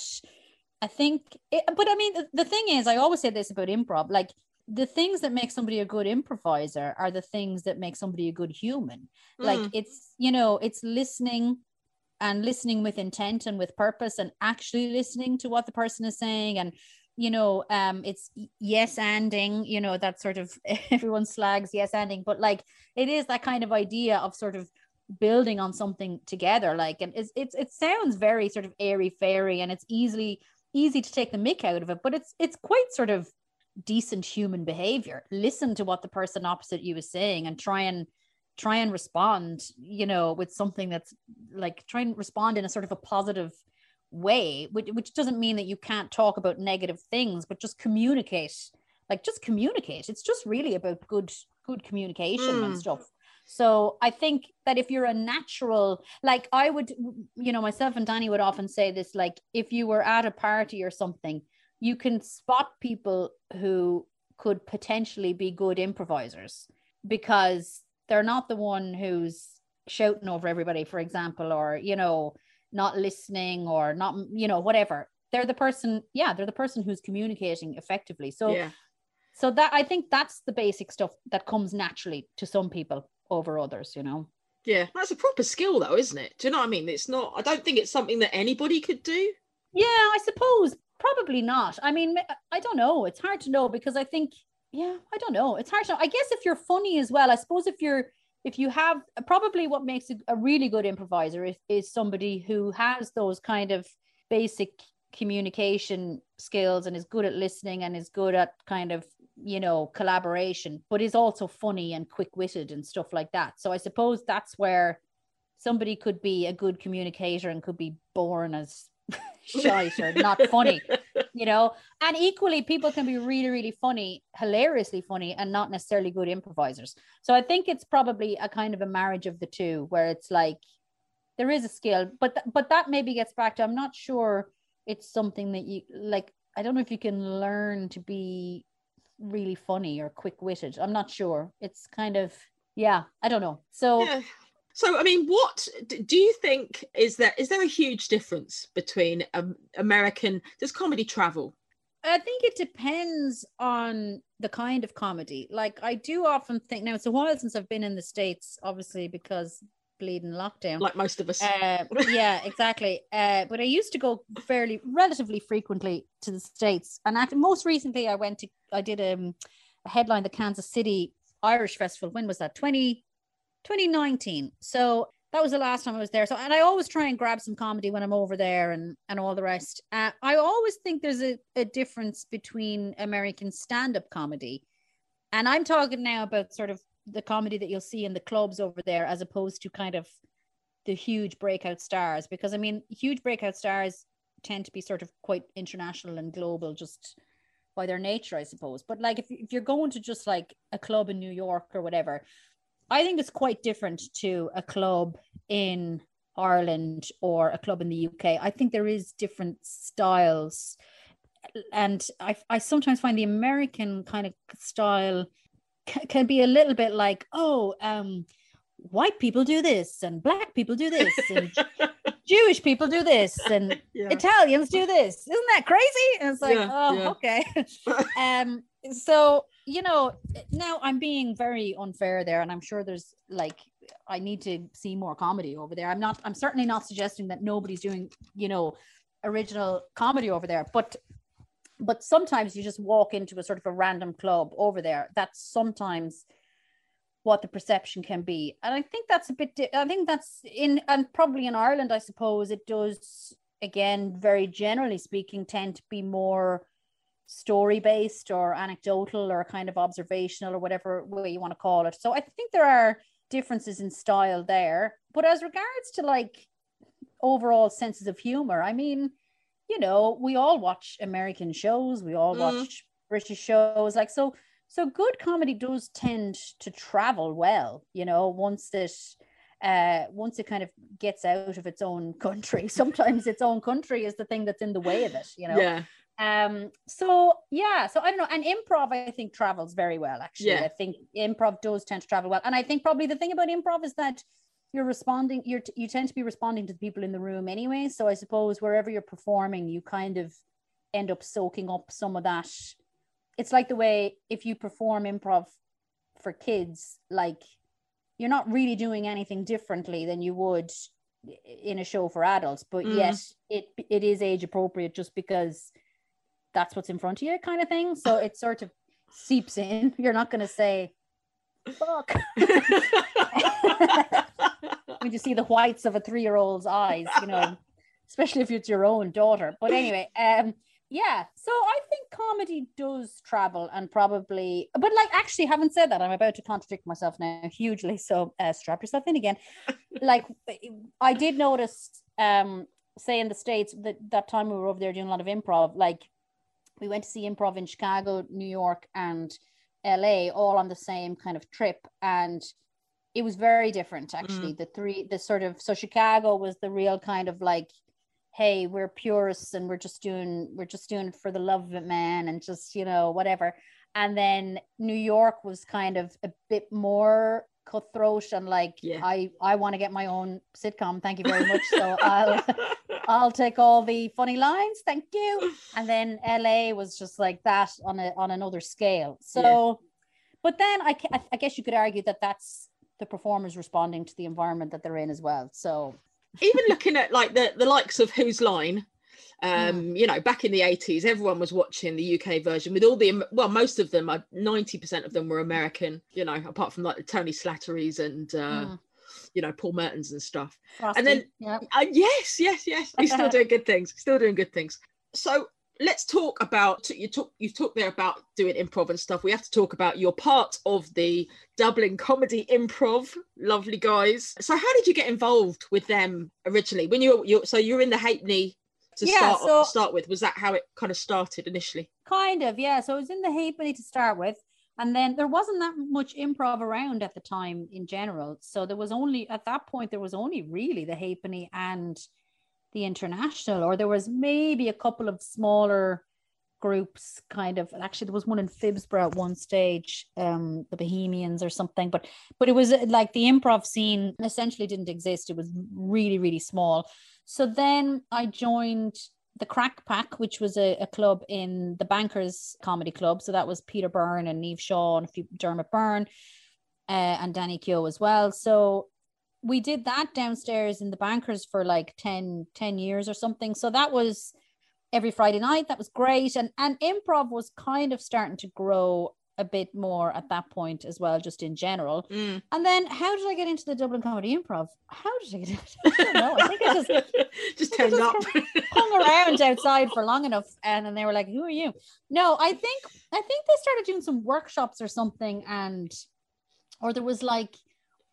I think, it, but I mean, the, the thing is, I always say this about improv, like the things that make somebody a good improviser are the things that make somebody a good human. Mm. Like it's, you know, it's listening and listening with intent and with purpose and actually listening to what the person is saying and you know um it's yes anding you know that sort of everyone slags yes anding but like it is that kind of idea of sort of building on something together like and it's, it's it sounds very sort of airy fairy and it's easily easy to take the mick out of it but it's it's quite sort of decent human behavior. Listen to what the person opposite you is saying and try and try and respond you know with something that's like try and respond in a sort of a positive way which, which doesn't mean that you can't talk about negative things but just communicate like just communicate. It's just really about good good communication mm. and stuff so i think that if you're a natural like i would you know myself and danny would often say this like if you were at a party or something you can spot people who could potentially be good improvisers because they're not the one who's shouting over everybody for example or you know not listening or not you know whatever. They're the person yeah they're the person who's communicating effectively. So yeah. so that i think that's the basic stuff that comes naturally to some people over others you know yeah that's a proper skill though isn't it do you know what i mean it's not i don't think it's something that anybody could do yeah i suppose Probably not. I mean, I don't know. It's hard to know because I think, yeah, I don't know. It's hard to know. I guess if you're funny as well, I suppose if you're, if you have probably what makes a, a really good improviser is, is somebody who has those kind of basic communication skills and is good at listening and is good at kind of you know collaboration but is also funny and quick-witted and stuff like that so i suppose that's where somebody could be a good communicator and could be born as shite or not funny, you know. And equally, people can be really, really funny, hilariously funny, and not necessarily good improvisers. So I think it's probably a kind of a marriage of the two, where it's like there is a skill, but th- but that maybe gets back to I'm not sure it's something that you like. I don't know if you can learn to be really funny or quick witted. I'm not sure. It's kind of yeah, I don't know. So yeah. So, I mean, what do you think is there? Is there a huge difference between um, American? Does comedy travel? I think it depends on the kind of comedy. Like, I do often think now. It's a while since I've been in the states, obviously because bleeding lockdown, like most of us. Uh, yeah, exactly. Uh, but I used to go fairly, relatively frequently to the states, and actually, most recently, I went to. I did um, a headline the Kansas City Irish Festival. When was that? Twenty 2019. So that was the last time I was there. So, and I always try and grab some comedy when I'm over there and and all the rest. Uh, I always think there's a, a difference between American stand up comedy, and I'm talking now about sort of the comedy that you'll see in the clubs over there, as opposed to kind of the huge breakout stars. Because I mean, huge breakout stars tend to be sort of quite international and global, just by their nature, I suppose. But like if if you're going to just like a club in New York or whatever I think it's quite different to a club in Ireland or a club in the UK. I think there is different styles. And I, I sometimes find the American kind of style can, be a little bit like, oh, um, white people do this and black people do this and Jewish people do this and yeah. Italians do this. Isn't that crazy? And it's like, yeah, oh, yeah. okay. um, so you know, now I'm being very unfair there, and I'm sure there's like I need to see more comedy over there. I'm not. I'm certainly not suggesting that nobody's doing, you know, original comedy over there, but but sometimes you just walk into a sort of a random club over there. That's sometimes what the perception can be, and I think that's a bit. I think that's in and probably in Ireland, I suppose it does. Again, very generally speaking, tend to be more story based or anecdotal or kind of observational or whatever way you want to call it. So I think there are differences in style there. But as regards to like overall senses of humor, I mean, you know, we all watch American shows, we all mm. watch British shows. Like so so good comedy does tend to travel well, you know, once it uh, once it kind of gets out of its own country. Sometimes its own country is the thing that's in the way of it, you know. Yeah. Um, so yeah, so I don't know. And improv, I think, travels very well, actually. Yeah. I think improv does tend to travel well. And I think probably the thing about improv is that you're responding, you're you tend to be responding to the people in the room anyway. So I suppose wherever you're performing, you kind of end up soaking up some of that. It's like the way if you perform improv for kids, like you're not really doing anything differently than you would in a show for adults, but mm. yet it it is age appropriate just because that's what's in front of you kind of thing. So it sort of seeps in. You're not going to say, fuck. when you see the whites of a three year old's eyes, you know, especially if it's your own daughter. But anyway, um, yeah. So I think comedy does travel and probably, but like actually, having said that, I'm about to contradict myself now hugely. So uh, strap yourself in again. like I did notice, um, say in the states that that time we were over there doing a lot of improv, like we went to see improv in Chicago, New York, and LA all on the same kind of trip. And it was very different actually. Mm. The three, the sort of, so Chicago was the real kind of like, hey, we're purists and we're just doing, we're just doing it for the love of it, man, and just, you know, whatever. And then New York was kind of a bit more cutthroat and like yeah. I I want to get my own sitcom. Thank you very much. So I'll I'll take all the funny lines. Thank you. And then LA was just like that on a on another scale. So, yeah. but then I I guess you could argue that that's the performers responding to the environment that they're in as well. So even looking at like the the likes of Whose Line um mm. you know back in the 80s everyone was watching the uk version with all the well most of them 90% uh, of them were american you know apart from like the tony slatterys and uh mm. you know paul mertons and stuff Frosty. and then yep. uh, yes yes yes he's still doing good things still doing good things so let's talk about you talk you talked there about doing improv and stuff we have to talk about your part of the dublin comedy improv lovely guys so how did you get involved with them originally when you were so you're in the halfpenny to yeah, start so, start with? Was that how it kind of started initially? Kind of, yeah. So it was in the Halfpenny to start with. And then there wasn't that much improv around at the time in general. So there was only at that point there was only really the Halfpenny and the international, or there was maybe a couple of smaller groups kind of actually there was one in Phibsborough at one stage um the Bohemians or something but but it was like the improv scene essentially didn't exist it was really really small so then I joined the Crack Pack, which was a, a, club in the Bankers Comedy Club. So that was Peter Byrne and Niamh Shaw and a few, Dermot Byrne uh, and Danny Keogh as well. So we did that downstairs in the Bankers for like 10, 10 years or something. So that was every Friday night. That was great. And, and improv was kind of starting to grow a bit more at that point as well, just in general. Mm. And then how did I get into the Dublin Comedy Improv? How did I get into it? I don't know. I think I just just turned up. hung around outside for long enough and then they were like, Who are you? No, I think I think they started doing some workshops or something and or there was like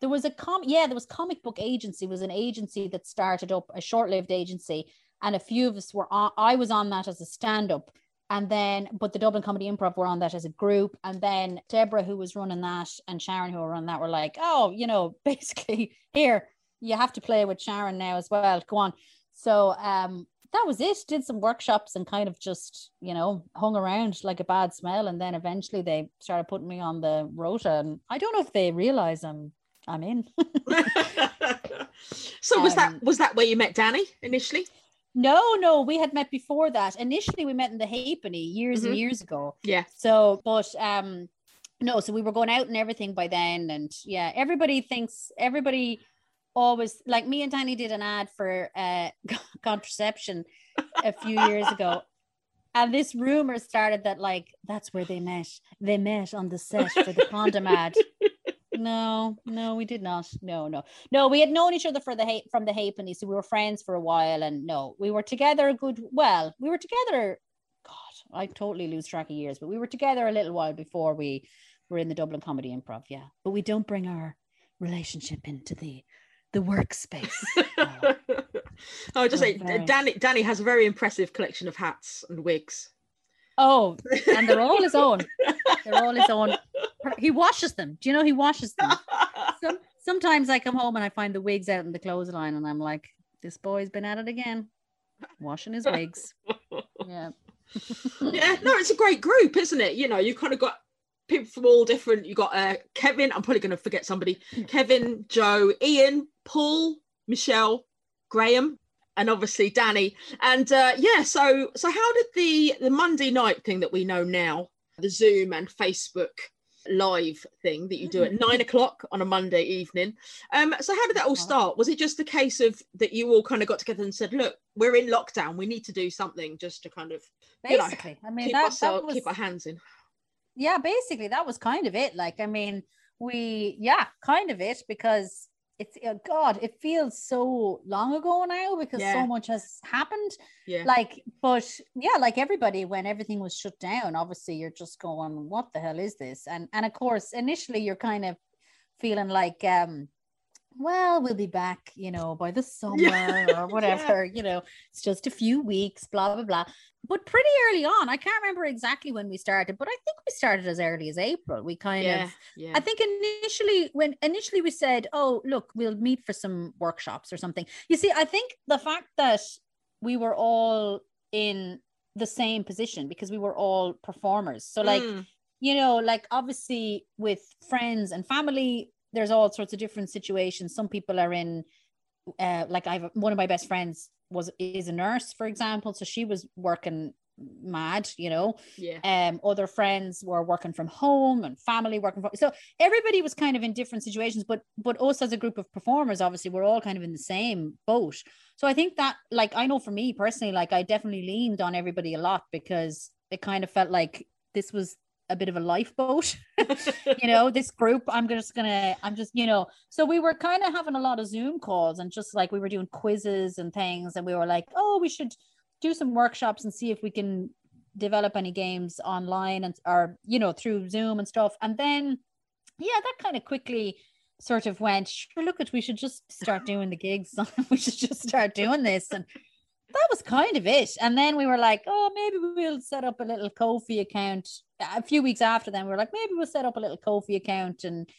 there was a com yeah, there was comic book agency was an agency that started up, a short-lived agency, and a few of us were on I was on that as a stand-up. And then, but the Dublin Comedy Improv were on that as a group. And then Deborah, who was running that, and Sharon, who were on that, were like, oh, you know, basically, here, you have to play with Sharon now as well. Go on. So um, that was it. Did some workshops and kind of just, you know, hung around like a bad smell. And then eventually they started putting me on the rota. And I don't know if they realize I'm I'm in. so was that Um, was that where you met Danny initially? no, no, we had met before that. Initially, we met in the Halfpenny years Mhm. and years ago. Yeah. So, but um, no, so we were going out and everything by then, and yeah, everybody thinks everybody always like me and Danny did an ad for uh contraception a few years ago. And this rumor started that like that's where they met. They met on the set for the condom ad. No, no, we did not. No, no, no. We had known each other for the hate from the halfpenny, so we were friends for a while. And no, we were together a good. Well, we were together. God, I totally lose track of years, but we were together a little while before we were in the Dublin Comedy Improv. Yeah, but we don't bring our relationship into the the workspace. oh, I just Oh, say very. Danny Danny has a very impressive collection of hats and wigs. Oh, and they're all his own. They're all his own. He washes them. Do you know he washes them? Some, sometimes I come home and I find the wigs out in the clothesline, and I'm like, this boy's been at it again, washing his wigs. Yeah. yeah, no, it's a great group, isn't it? You know, you've kind of got people from all different. You got uh, Kevin. I'm probably going to forget somebody. Kevin, Joe, Ian, Paul, Michelle, Graham, and obviously Danny. And uh, yeah, so so how did the the Monday night thing that we know now, the Zoom and Facebook live thing that you do at nine o'clock on a Monday evening. Um, so how did that all start? Was it just a case of that you all kind of got together and said, "Look, we're in lockdown. We need to do something just to kind of You know, Basically, I mean keep that, ourselves, that was keep our hands in." yeah, basically that was kind of it. Like, I mean, we yeah, kind of it because it's oh God, it feels so long ago now because Yeah. so much has happened. Yeah. Like, but yeah, like everybody, when everything was shut down, obviously you're just going, "What the hell is this?" And and of course, initially you're kind of feeling like, um, well, we'll be back, you know, by the summer Yeah. or whatever. You know, it's just a few weeks, blah blah blah. But pretty early on, I can't remember exactly when we started, but I think we started as early as April. We kind yeah, of yeah. I think initially when initially we said, "Oh, look, we'll meet for some workshops or something." You see, I think the fact that we were all in the same position because we were all performers. So like, Mm, you know, like obviously with friends and family, there's all sorts of different situations. Some people are in uh like I have one of my best friends was is a nurse, for example, so she was working mad, you know? Yeah, um other friends were working from home and family working from so everybody was kind of in different situations but but us as a group of performers obviously we're all kind of in the same boat. So i think that like i know for me personally like i definitely leaned on everybody a lot because it kind of felt like this was a bit of a lifeboat you know this group i'm just gonna i'm just you know so we were kind of having a lot of zoom calls and just like we were doing quizzes and things and we were like oh we should do some workshops and see if we can develop any games online and or you know through zoom and stuff. And then yeah that kind of quickly sort of went sure look at we should just start doing the gigs. We should just start doing this. And that was kind of it. And then we were like oh maybe we'll set up a little Ko-fi account. A few weeks after then we were like maybe we'll set up a little Ko-fi account and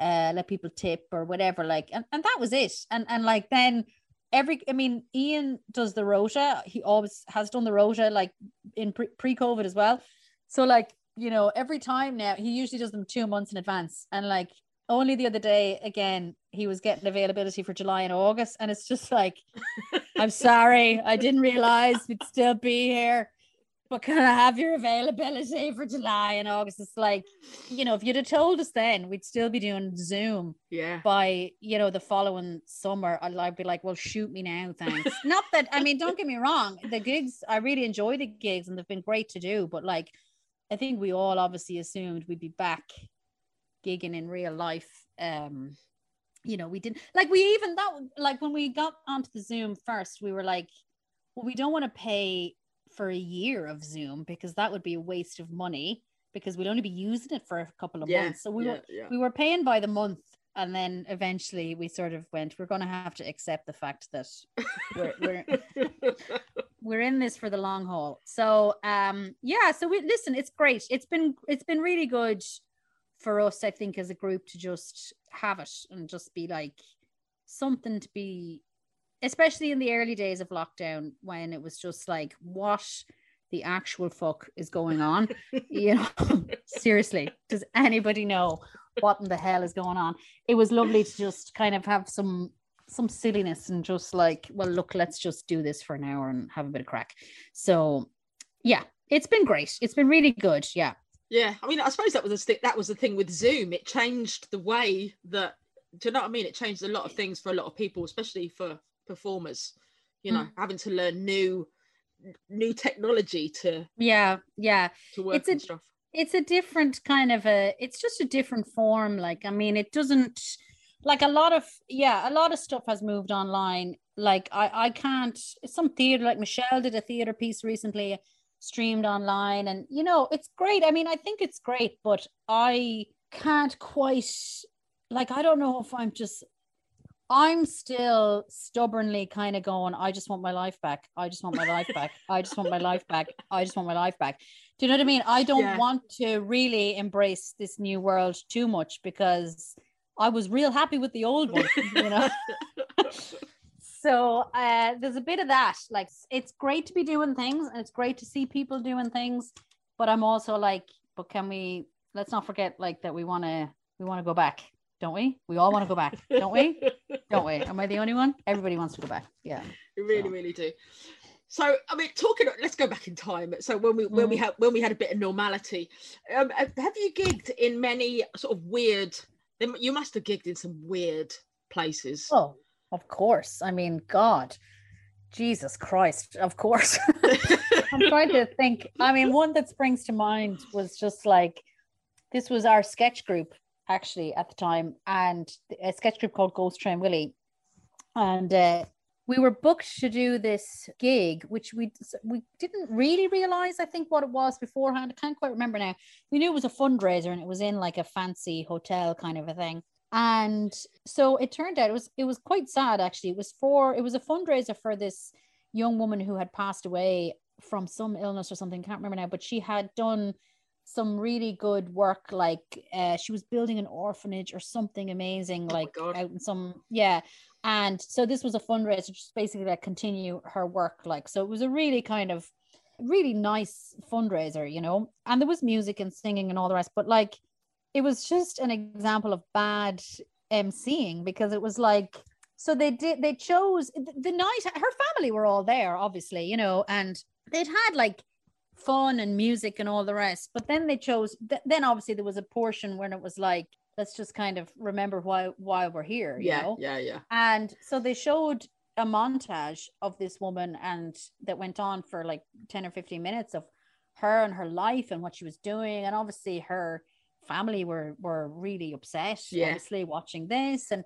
uh let people tip or whatever like and, and that was it. And and like then every i mean ian does the rota. He always has done the rota like in pre- pre-covid as well. So like you know every time now he usually does them two months in advance. And like only the other day again he was getting availability for july and august and it's just like i'm sorry i didn't realize we'd still be here but can i have your availability for july and august it's like you know if you'd have told us then we'd still be doing zoom yeah. by you know the following summer I'd, I'd be like well shoot me now thanks not that i mean don't get me wrong the gigs i really enjoy the gigs and they've been great to do but like I think we all obviously assumed we'd be back gigging in real life. Um, you know, we didn't like we even that like when we got onto the Zoom first, we were like, well, we don't want to pay for a year of Zoom because that would be a waste of money because we'd only be using it for a couple of Yeah, months. So we yeah, were yeah. we were paying by the month and then eventually we sort of went, we're gonna have to accept the fact that we're, we're we're in this for the long haul. So um yeah, so we listen, it's great. It's been it's been really good for us, I think, as a group to just have it and just be like something to be especially in the early days of lockdown when it was just like what the actual fuck is going on. you know, seriously, does anybody know what in the hell is going on? It was lovely to just kind of have some some silliness and just like, well, look, let's just do this for an hour and have a bit of crack. So, yeah, it's been great. It's been really good. Yeah. Yeah, I mean, I suppose that was the sti- that was the thing with Zoom. It changed the way that do you know what I mean? It changed a lot of things for a lot of people, especially for performers. You know, Mm. having to learn new new technology to Yeah. Yeah. to work It's a- and stuff. it's a different kind of a it's just a different form like i mean it doesn't like a lot of yeah a lot of stuff has moved online like i i can't some theater like michelle did a theater piece recently streamed online and you know it's great i mean i think it's great but i can't quite like i don't know if i'm just i'm still stubbornly kind of going i just want my life back i just want my life back i just want my life back i just want my life back do you know what I mean? I don't Yeah. want to really embrace this new world too much because I was real happy with the old one, you know. so uh, there's a bit of that. Like it's great to be doing things and it's great to see people doing things, but I'm also like, but can we? Let's not forget like that we want to we want to go back, don't we? We all want to go back, don't we? Don't we? Am I the only one? Everybody wants to go back. Yeah. We really, So. really do. So, I mean, talking. Let's go back in time. So, when we when we Mhm. had when we had a bit of normality, um, have have you gigged in many sort of weird? You must have gigged in some weird places. Oh, of course. I mean, God, Jesus Christ, of course. I'm trying to think. I mean, one that springs to mind was just like this was our sketch group actually at the time, and a sketch group called Ghost Train Willie, and uh, we were booked to do this gig, which we we didn't really realize. I think what it was beforehand. I can't quite remember now. We knew it was a fundraiser, and it was in like a fancy hotel kind of a thing. And so it turned out it was it was quite sad actually. It was for it was a fundraiser for this young woman who had passed away from some illness or something can't remember now but she had done some really good work like uh, she was building an orphanage or something amazing Oh like out in some yeah. And so this was a fundraiser just basically like continue her work like. So it was a really kind of really nice fundraiser you know? And there was music and singing and all the rest but like it was just an example of bad emceeing because it was like so they did they chose the, night her family were all there obviously you know and they'd had like fun and music and all the rest but then they chose th- then obviously there was a portion when it was like let's just kind of remember why why we're here you yeah, know yeah, yeah. and so they showed a montage of this woman and that went on for like 10 or 15 minutes of her and her life and what she was doing and obviously her family were were really upset Yeah. obviously watching this and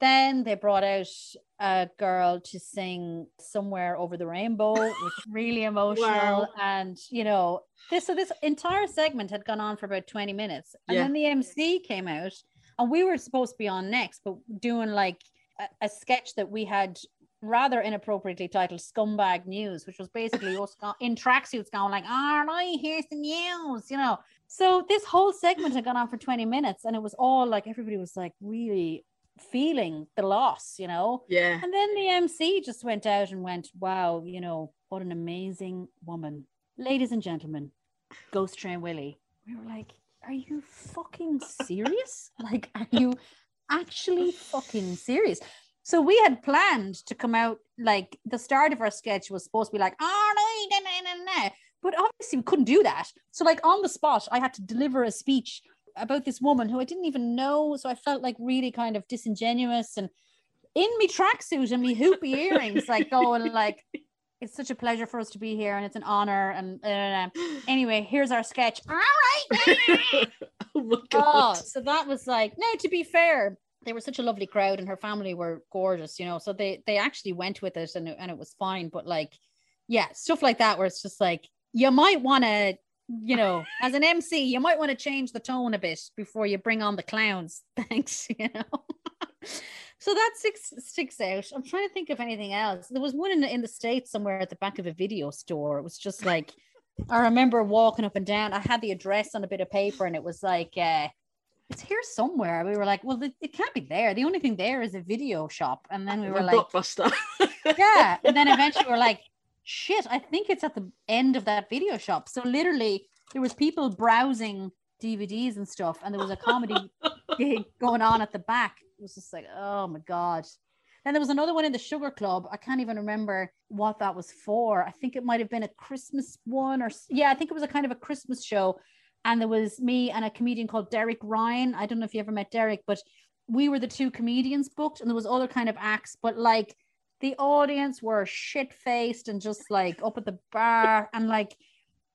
then they brought out a girl to sing somewhere over the rainbow which was really emotional Wow. and you know this so this entire segment had gone on for about 20 minutes and Yeah. then the mc came out and we were supposed to be on next but doing like a, a sketch that we had rather inappropriately titled scumbag news which was basically us in tracksuits going like all right here's the news you know so this whole segment had gone on for 20 minutes and it was all like everybody was like really feeling the loss you know Yeah. and then the MC just went out and went, wow, you know, what an amazing woman. Ladies and gentlemen, Ghost Train Willie. We were like, are you fucking serious? like, are you actually fucking serious? So we had planned to come out, like, the start of our sketch was supposed to be like, oh, no, no, no, no, no. But obviously we couldn't do that. So, like, on the spot, I had to deliver a speech about this woman who I didn't even know. So I felt like really kind of disingenuous and in me tracksuit and me hoopy earrings, like going like, it's such a pleasure for us to be here and it's an honor. And uh, anyway, here's our sketch. All right. oh my oh, god. so that was like, no, to be fair, they were such a lovely crowd and her family were gorgeous, you know. So they they actually went with it and, it- and it was fine. But like, yeah, stuff like that where it's just like you might want to, you know, as an MC, you might want to change the tone a bit before you bring on the clowns. Thanks, you know. so that six sticks out. I'm trying to think of anything else. There was one in the, in the states somewhere at the back of a video store. It was just like I remember walking up and down. I had the address on a bit of paper, and it was like, uh, "It's here somewhere." We were like, "Well, it, it can't be there. The only thing there is a video shop." And then we were like, blockbuster. yeah. And then eventually we're like, shit, I think it's at the end of that video shop. So literally there was people browsing DVDs and stuff, and there was a comedy gig going on at the back. It was just like, oh my God. Then there was another one in the Sugar Club. I can't even remember what that was for. I think it might have been a Christmas one or yeah, I think it was a kind of a Christmas show. And there was me and a comedian called Derek Ryan. I don't know if you ever met Derek, but we were the two comedians booked, and there was other kind of acts, but like the audience were shit faced and just like up at the bar and like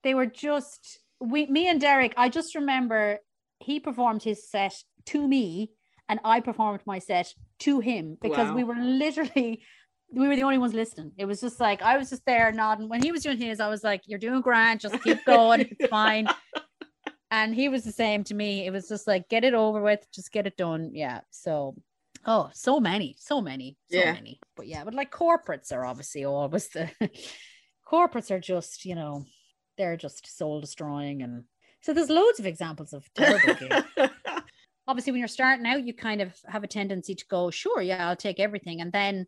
they were just we me and Derek I just remember he performed his set to me and I performed my set to him because Wow. we were literally we were the only ones listening. It was just like I was just there nodding. When he was doing his, I was like, You're doing grand, just keep going, it's fine. And he was the same to me. It was just like, get it over with, just get it done. Yeah. So Oh, so many, so many, so Yeah. many. But yeah, but like corporates are obviously always the corporates are just, you know, they're just soul destroying. And so there's loads of examples of terrible gigs. Obviously, when you're starting out, you kind of have a tendency to go, sure, yeah, I'll take everything. And then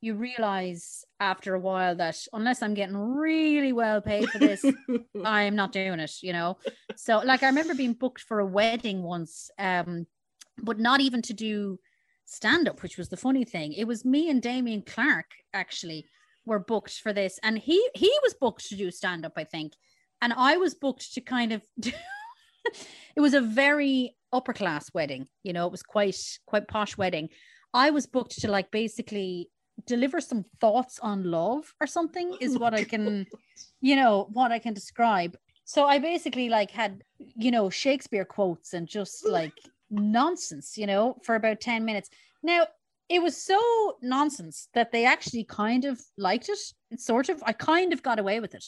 you realize after a while that unless I'm getting really well paid for this, I'm not doing it, you know. So like I remember being booked for a wedding once, um, but not even to do stand up, which was the funny thing. It was me and Damien Clarke actually were booked for this, and he he was booked to do stand up, I think, and I was booked to kind of. do it was a very upper class wedding, you know. It was quite quite posh wedding. I was booked to like basically deliver some thoughts on love or something is oh what I can, you know, what I can describe. So I basically like had, you know, Shakespeare quotes and just like nonsense, you know, for about 10 minutes. Now, it was so nonsense that they actually kind of liked it. It's sort of, I kind of got away with it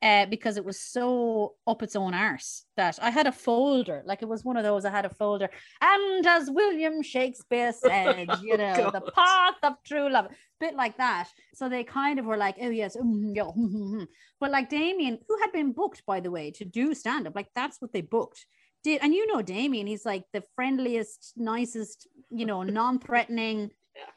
uh, because it was so up its own arse that I had a folder, like it was one of those. I had a folder, and as William Shakespeare said, you know, the path of true love, bit like that. So they kind of were like, oh yes, mm, yeah, mm, mm, mm." but like Damien, who had been booked by the way to do stand up, like that's what they booked. Did and you know Damien, he's like the friendliest, nicest, you know, non-threatening.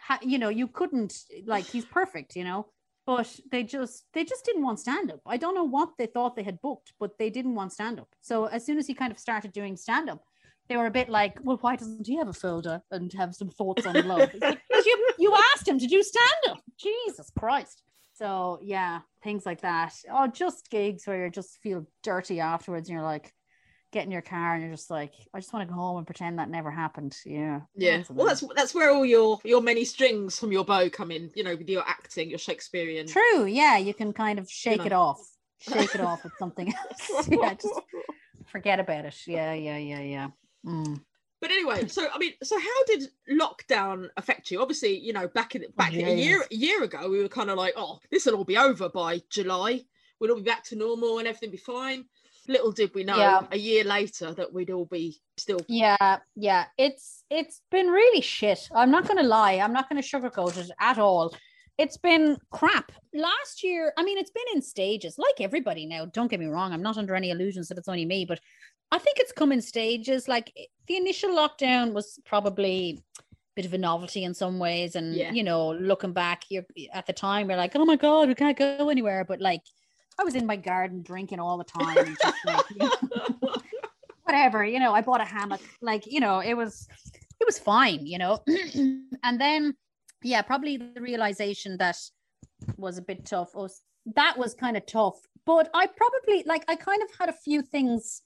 Ha, you know, you couldn't like he's perfect, you know but they just they just didn't want stand up. I don't know what they thought they had booked, but they didn't want stand up. So as soon as he kind of started doing stand up, they were a bit like, well, why doesn't he have a folder and have some thoughts on love? It's like, 'Cause you you asked him to do stand up. Jesus Christ. So yeah, things like that. Oh, just gigs where you just feel dirty afterwards, and you're like, get in your car and you're just like, I just want to go home and pretend that never happened. Yeah. Yeah, well, that's that's where all your your many strings from your bow come in. You know, with your acting, your Shakespearean. True. Yeah, you can kind of shake know. it off. Shake it off with something else. yeah, just forget about it. Yeah, yeah, yeah, yeah. Mm. But anyway, so I mean, so how did lockdown affect you? Obviously, you know, back in back a year a year ago, we were kind of like, oh, this will all be over by July. We'll all be back to normal and everything be fine. Little did we know, Yeah. a year later, that we'd all be still. Yeah, yeah. It's it's been really shit. I'm not gonna lie. I'm not gonna sugarcoat it at all. It's been crap. Last year, I mean, it's been in stages, like everybody now. Don't get me wrong. I'm not under any illusions that it's only me, but I think it's come in stages. Like the initial lockdown was probably a bit of a novelty in some ways. And Yeah. you know, looking back, you're at the time, you're like, oh my God, we can't go anywhere. But like I was in my garden drinking all the time. just like, you know, whatever, you know, I bought a hammock. Like, you know, it was it was fine, you know. and then yeah, probably the realization that was a bit tough. Was that was kind of tough. But I probably like I kind of had a few things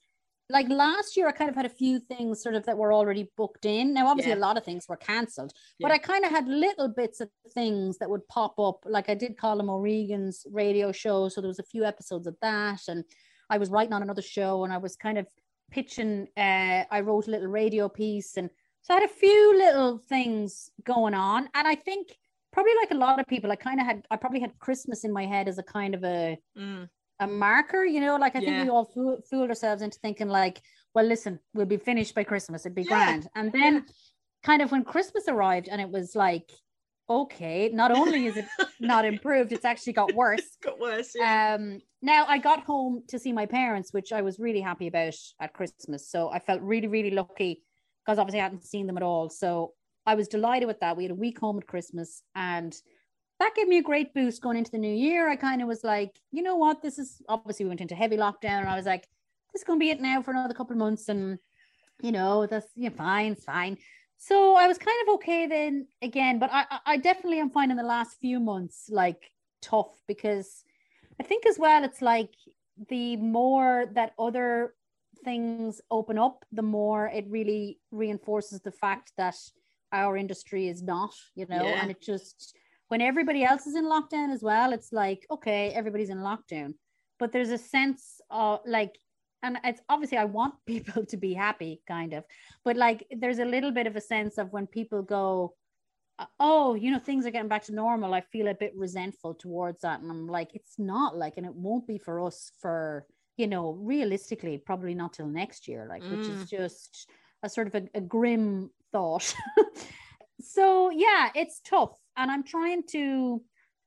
like last year, I kind of had a few things sort of that were already booked in. Now, obviously, Yeah. a lot of things were cancelled, but I kind of had little bits of things that would pop up. Like I did Colm O'Regan's radio show, so there was a few episodes of that, and I was writing on another show, and I was kind of pitching. Uh, I wrote a little radio piece, and so I had a few little things going on, and I think probably like a lot of people, I kind of had. I probably had Christmas in my head as a kind of a Mm, a marker, you know, like I think Yeah. we all fool, fooled ourselves into thinking like, well, listen, we'll be finished by Christmas, it'd be Yeah. grand. And then kind of when Christmas arrived and it was like, okay, not only is it not improved, it's actually got worse. got worse. Yeah. Um, now I got home to see my parents, which I was really happy about at Christmas. So I felt really, really lucky because obviously I hadn't seen them at all. So I was delighted with that. We had a week home at Christmas and that gave me a great boost going into the new year. I kind of was like, you know what? This is obviously we went into heavy lockdown and I was like, this is going to be it now for another couple of months. And, you know, that's yeah, fine, it's fine. So I was kind of okay then again, but I, I- I definitely am finding the last few months like tough because I think as well, it's like the more that other things open up, the more it really reinforces the fact that our industry is not, you know, Yeah. and it just when everybody else is in lockdown as well, it's like, okay, everybody's in lockdown. But there's a sense of like, and it's obviously I want people to be happy, kind of, but like there's a little bit of a sense of when people go, oh, you know, things are getting back to normal. I feel a bit resentful towards that. And I'm like, it's not like, and it won't be for us for, you know, realistically, probably not till next year, like, which is mm. just a sort of a, a grim thought. so, yeah, it's tough. And I'm trying to,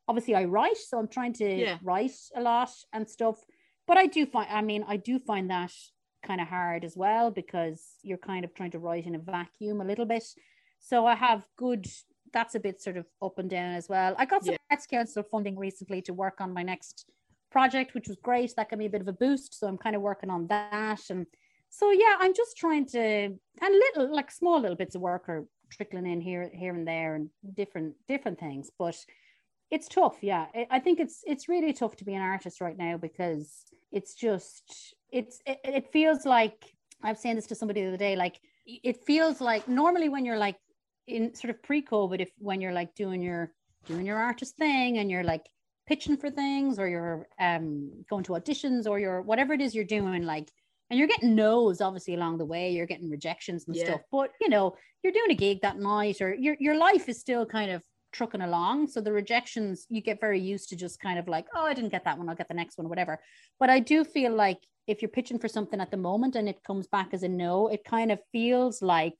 obviously, I write. So I'm trying to Yeah. write a lot and stuff. But I do find, I mean, I do find that kind of hard as well because you're kind of trying to write in a vacuum a little bit. So I have good, that's a bit sort of up and down as well. I got some Yeah. Arts Council funding recently to work on my next project, which was great. That gave me a bit of a boost. So I'm kind of working on that. And so, yeah, I'm just trying to, and little, like small little bits of work are trickling in here, here and there and different, different things. But it's tough. Yeah. I- think it's, it's really tough to be an artist right now because it's just, it's, it, it feels like, I was saying this to somebody the other day, like it feels like normally when you're like in sort of pre-COVID, if when you're like doing your doing your artist thing and you're like pitching for things or you're um going to auditions or you're whatever it is you're doing, like and you're getting no's obviously along the way, you're getting rejections and Yeah. stuff. But you know, you're doing a gig that night or your your life is still kind of trucking along. So the rejections you get very used to just kind of like, oh, I didn't get that one, I'll get the next one, whatever. But I do feel like if you're pitching for something at the moment and it comes back as a no, it kind of feels like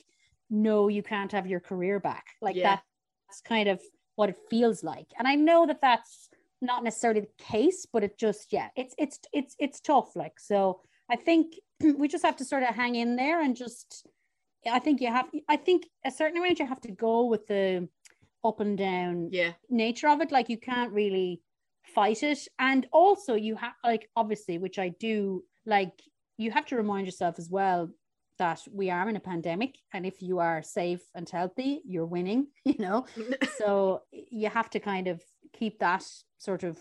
no, you can't have your career back. Like Yeah. that's kind of what it feels like. And I know that that's not necessarily the case, but it just yeah, it's it's it's it's tough. Like so, I think we just have to sort of hang in there and just. I think you have. I think a certain amount you have to go with the up and down Yeah. nature of it like you can't really fight it and also you have like obviously which i do like you have to remind yourself as well that we are in a pandemic and if you are safe and healthy you're winning you know so you have to kind of keep that sort of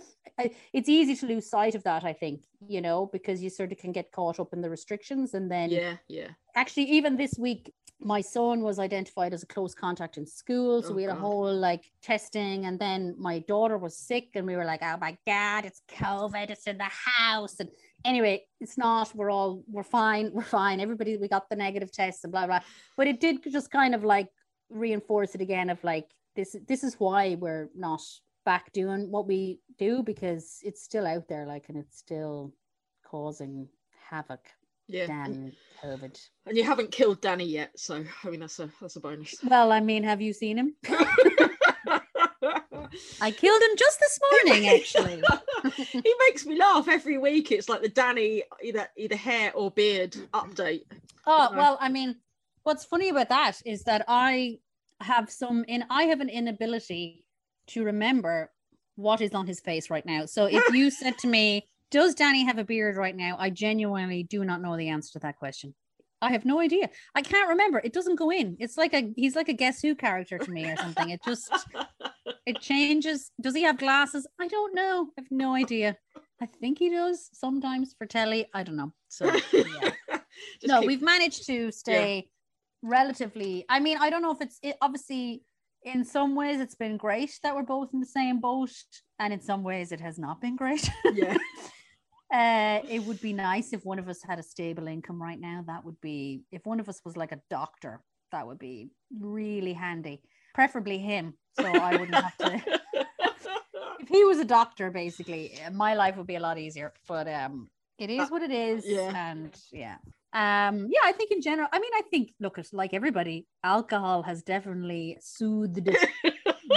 it's easy to lose sight of that i think you know because you sort of can get caught up in the restrictions and then yeah. Yeah. actually even this week my son was identified as a close contact in school so Oh, we had a whole like testing and then my daughter was sick and we were like oh my god it's covid it's in the house and anyway it's not we're all we're fine we're fine everybody we got the negative tests and blah blah but it did just kind of like reinforce it again of like this this is why we're not back doing what we do because it's still out there like and it's still causing havoc Yeah. damn covid And you haven't killed Danny yet, so I mean that's a that's a bonus. Well, I mean, have you seen him? I killed him just this morning, actually. he makes me laugh every week. It's like the Danny either either hair or beard update. Oh, Uh, well, I mean, what's funny about that is that I have some in I have an inability to remember what is on his face right now. So if you said to me, does Danny have a beard right now? I genuinely do not know the answer to that question. I have no idea. I can't remember. It doesn't go in. It's like a he's like a guess who character to me or something. It just it changes. Does he have glasses? I don't know. I have no idea. I think he does sometimes for telly. I don't know. So yeah. No, keep- we've managed to stay relatively. I mean, I don't know if it's it, obviously in some ways it's been great that we're both in the same boat, and in some ways it has not been great. yeah. uh, it would be nice if one of us had a stable income right now. That would be if one of us was like a doctor. That would be really handy. Preferably him, so I wouldn't have to. if he was a doctor, basically, my life would be a lot easier. But um, it is Uh, what it is, yeah. and yeah, um, yeah. I think in general, I mean, I think look, it's like everybody, alcohol has definitely soothed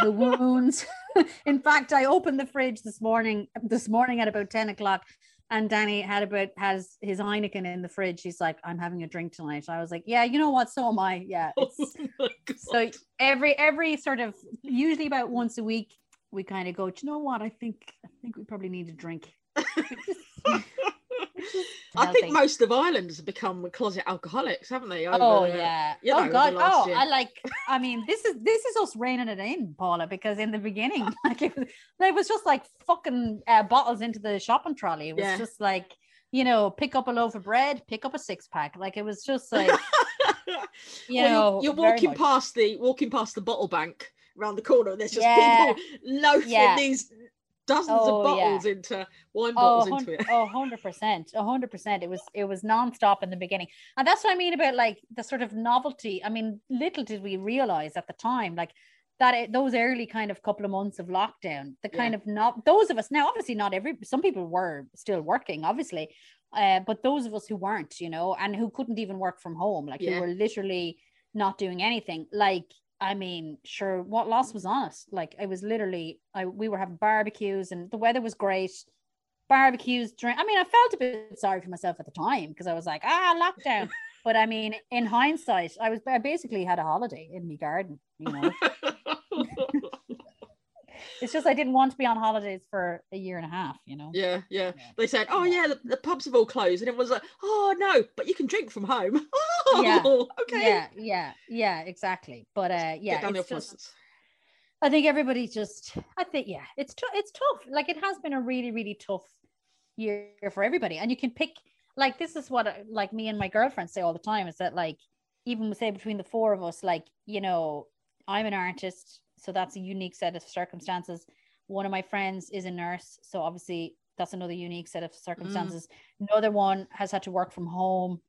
the wounds. in fact, I opened the fridge this morning. This morning at about ten o'clock. And Danny had about has his Heineken in the fridge. He's like, I'm having a drink tonight. I was like, Yeah, you know what? So am I. Yeah. Oh so every every sort of usually about once a week we kind of go "Do you know what i think i think we probably need a drink I think most of Irelanders have become closet alcoholics, haven't they? over oh yeah you oh god oh year. i like i mean this is this is us reining it in paula because in the beginning like it was, it was just like fucking uh, bottles into the shopping trolley it was Yeah. just like you know pick up a loaf of bread pick up a six pack like it was just like you Well, know you're walking past the walking past the bottle bank around the corner, and there's just Yeah. people loafing Yeah. these dozens Oh, of yeah. bottles into wine Oh, bottles hun- into it. oh, 100%. a 100%. It was it was nonstop in the beginning. And that's what I mean about like the sort of novelty. I mean, little did we realize at the time like that it, those early kind of couple of months of lockdown, the kind of not those of us now obviously not every some people were still working obviously. Uh, but those of us who weren't, you know, and who couldn't even work from home, like Yeah. who were literally not doing anything, like I mean, sure, what loss was on us? Like it was literally, I we were having barbecues and the weather was great. Barbecues, drink. I mean, I felt a bit sorry for myself at the time because I was like, ah, lockdown. but I mean, in hindsight, I was I basically had a holiday in my garden. You know, it's just I didn't want to be on holidays for a year and a half. You know. yeah, yeah. Yeah. They said, "Oh Yeah. the, the pubs have all closed," and it was like, "Oh no, but you can drink from home." Oh, Yeah. okay. Yeah, yeah, yeah, exactly. But uh, yeah, Get down the it's just. I think everybody just, I think, yeah, it's tough. It's tough. Like it has been a really, really tough year for everybody. And you can pick, like, this is what, like, me and my girlfriend say all the time is that, like, even say between the four of us, like, you know, I'm an artist. So that's a unique set of circumstances. One of my friends is a nurse. So obviously that's another unique set of circumstances. Another one has had to work from home.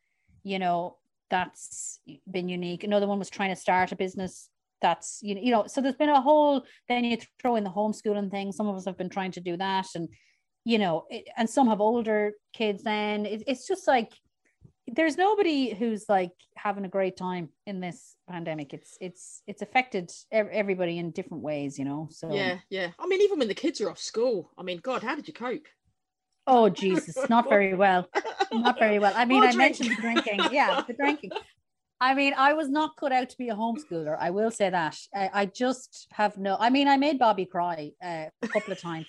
You know, that's been unique. Another one was trying to start a business that's you know, you know so there's been a whole then you throw in the homeschooling thing some of us have been trying to do that and you know it, and some have older kids then it, it's just like there's nobody who's like having a great time in this pandemic it's it's it's affected everybody in different ways you know so Yeah, yeah. I mean, even when the kids are off school, I mean, God, how did you cope? oh jesus not very well not very well i mean More i drink. mentioned the drinking yeah the drinking I mean, I was not cut out to be a homeschooler. I will say that. I, I just have no. I mean, I made Bobby cry uh, a couple of times.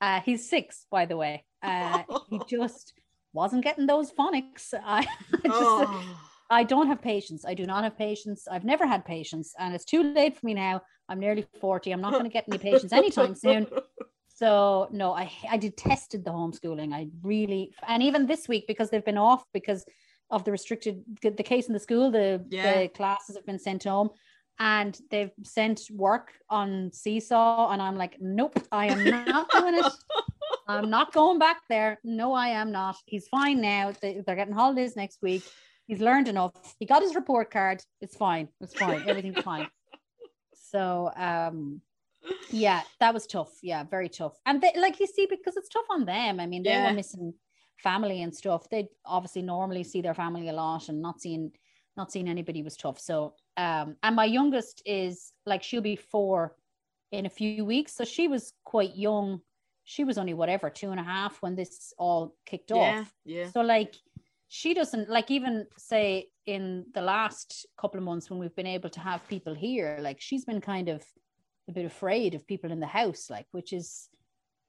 Uh, he's six, by the way. Uh, he just wasn't getting those phonics. I, I just, Oh. I don't have patience. I do not have patience. I've never had patience, and it's too late for me now. I'm nearly forty. I'm not going to get any patience anytime soon. So no, I I detested the homeschooling. I really, and even this week because they've been off because of the restricted the case in the school. The, Yeah. the classes have been sent home, and they've sent work on Seesaw, and I'm like, nope, I am not doing it. I'm not going back there. No, I am not. He's fine now. They, they're getting holidays next week. He's learned enough. He got his report card. It's fine. It's fine. Everything's fine. So, um, yeah, that was tough. Yeah, very tough. And they, like you see, because it's tough on them. I mean, they Yeah. were missing family and stuff. They obviously normally see their family a lot, and not seeing not seeing anybody was tough. So, um, and my youngest is like she'll be four in a few weeks, so she was quite young. She was only whatever two and a half when this all kicked yeah, off. yeah. So like she doesn't like even say in the last couple of months when we've been able to have people here, like she's been kind of a bit afraid of people in the house, like which is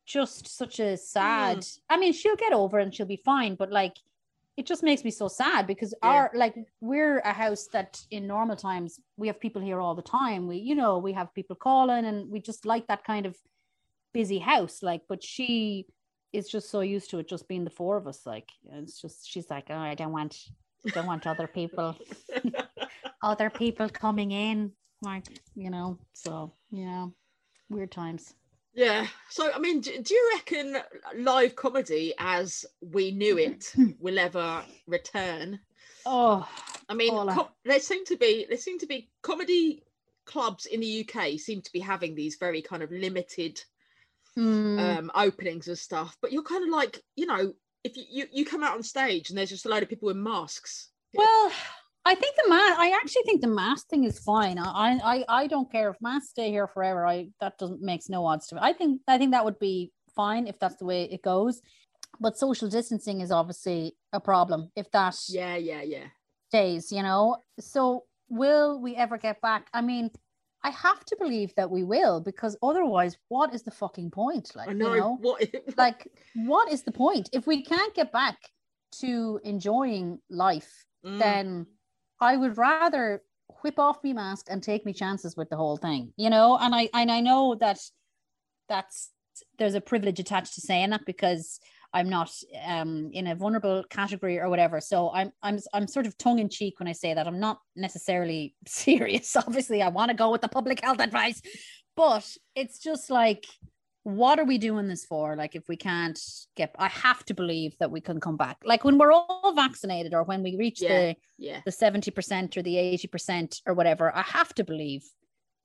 just such a sad. Hmm. I mean, she'll get over and she'll be fine, but like it just makes me so sad because Yeah. our like we're a house that in normal times we have people here all the time. We you know we have people calling and we just like that kind of busy house. Like, but she is just so used to it just being the four of us like it's just she's like oh, i don't want don't want other people, other people coming in, like you know. So yeah, weird times. Yeah. So, I mean, do, do, you reckon live comedy as we knew it will ever return? Oh, I mean, com- there seem to be there seem to be comedy clubs in the UK seem to be having these very kind of limited mm. um, openings and stuff. But you're kind of like, you know, if you, you you come out on stage and there's just a load of people in masks. Well, I think the mask. I actually think the mask thing is fine. I, I, I don't care if masks stay here forever. I that doesn't makes no odds to me. I think I think that would be fine if that's the way it goes. But social distancing is obviously a problem if that. Yeah, yeah, yeah. Stays, you know. So will we ever get back? I mean, I have to believe that we will because otherwise, what is the fucking point? Like, know, you know, what, what, like, what is the point if we can't get back to enjoying life? Mm. Then I would rather whip off my mask and take me chances with the whole thing, you know. And I and I know that that's there's a privilege attached to saying that because I'm not um, in a vulnerable category or whatever. So I'm I'm I'm sort of tongue in cheek when I say that. I'm not necessarily serious. Obviously, I want to go with the public health advice, but it's just like what are we doing this for? Like, if we can't get, I have to believe that we can come back. Like when we're all vaccinated, or when we reach yeah, the yeah. the seventy percent or the eighty percent or whatever, I have to believe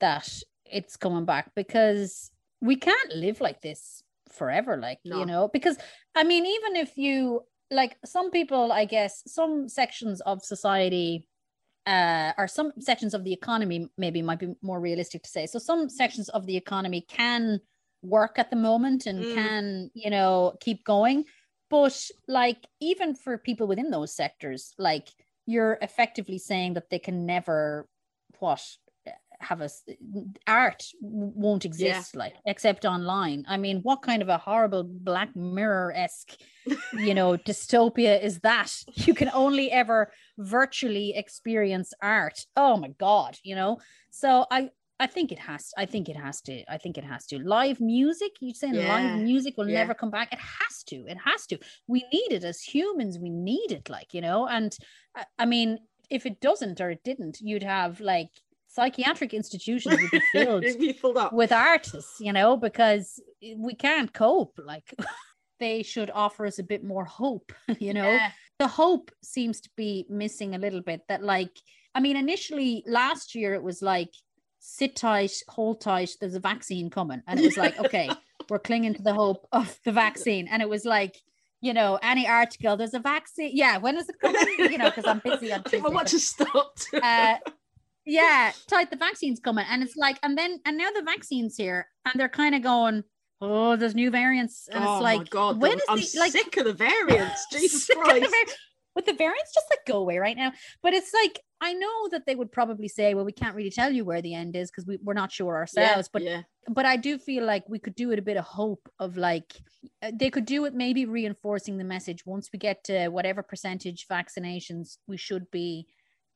that it's coming back because we can't live like this forever. Like no. you know, because I mean, even if you like some people, I guess some sections of society uh, or some sections of the economy maybe might be more realistic to say. So some sections of the economy can work at the moment and mm. can you know keep going but like even for people within those sectors like you're effectively saying that they can never what have a art won't exist yeah. like except online i mean what kind of a horrible black mirror-esque you know dystopia is that you can only ever virtually experience art oh my god you know so i I think it has. I think it has to. I think it has to. Live music. You're saying yeah. live music will yeah. never come back? It has to. It has to. We need it as humans. We need it. Like you know. And uh, I mean, if it doesn't or it didn't, you'd have like psychiatric institutions would be filled, be filled up with artists. You know, because we can't cope. Like they should offer us a bit more hope. You know, yeah. the hope seems to be missing a little bit. That like. I mean, initially last year it was like sit tight, hold tight, there's a vaccine coming. And it was like, okay, we're clinging to the hope of the vaccine. And it was like, you know, any article, there's a vaccine. Yeah, when is it coming? You know, because I'm busy on Tuesday. My watch has stopped. uh, yeah, tight, the vaccine's coming. And it's like, and then, and now the vaccine's here, and they're kind of going, oh, there's new variants. And oh it's like, God, when is I'm the, like, sick of the variants. Jesus Christ with the variants just like go away right now but it's like i know that they would probably say well we can't really tell you where the end is because we, we're not sure ourselves yeah, but yeah. but i do feel like we could do it a bit of hope of like uh, they could do it maybe reinforcing the message once we get to whatever percentage vaccinations we should be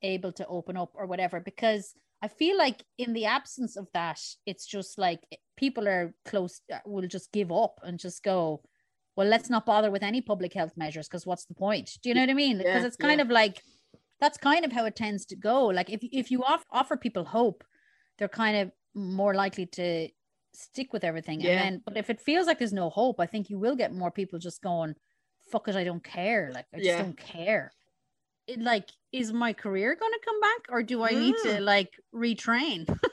able to open up or whatever because I feel like in the absence of that, it's just like people are close, uh, will just give up and just go, well, let's not bother with any public health measures because what's the point? Do you know what I mean? Because yeah, it's kind yeah. of like that's kind of how it tends to go. Like if if you off, offer people hope, they're kind of more likely to stick with everything. Yeah. And then, but if it feels like there's no hope, I think you will get more people just going, "Fuck it, I don't care." Like I just yeah. don't care. It like is my career going to come back, or do I mm. need to mm. like retrain?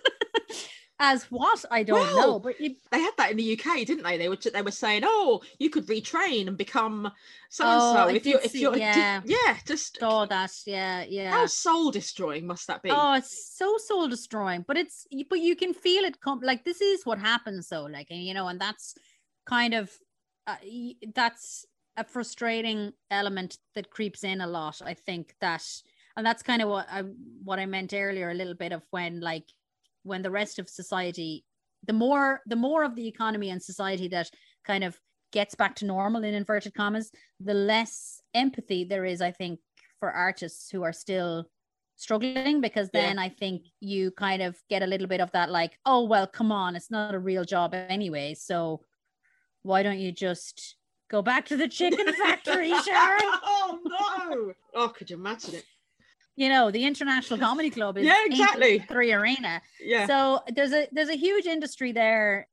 as what I don't well, know. But you... they had that in the UK, didn't they? They were they were saying, "Oh, you could retrain and become so and so if you if you're yeah yeah just oh that yeah yeah how soul destroying must that be? Oh, it's so soul destroying, but it's but you can feel it come like this is what happens though, like and you know, and that's kind of uh, that's a frustrating element that creeps in a lot. I think that and that's kind of what I what I meant earlier a little bit of when like when the rest of society the more the more of the economy and society that kind of gets back to normal in inverted commas the less empathy there is i think for artists who are still struggling because then yeah. i think you kind of get a little bit of that like oh well come on it's not a real job anyway so why don't you just Go back to the chicken factory, Sharon. oh no! Oh, could you imagine it? You know, the International Comedy Club is Yeah, exactly. three arena. Yeah. So there's a there's a huge industry there,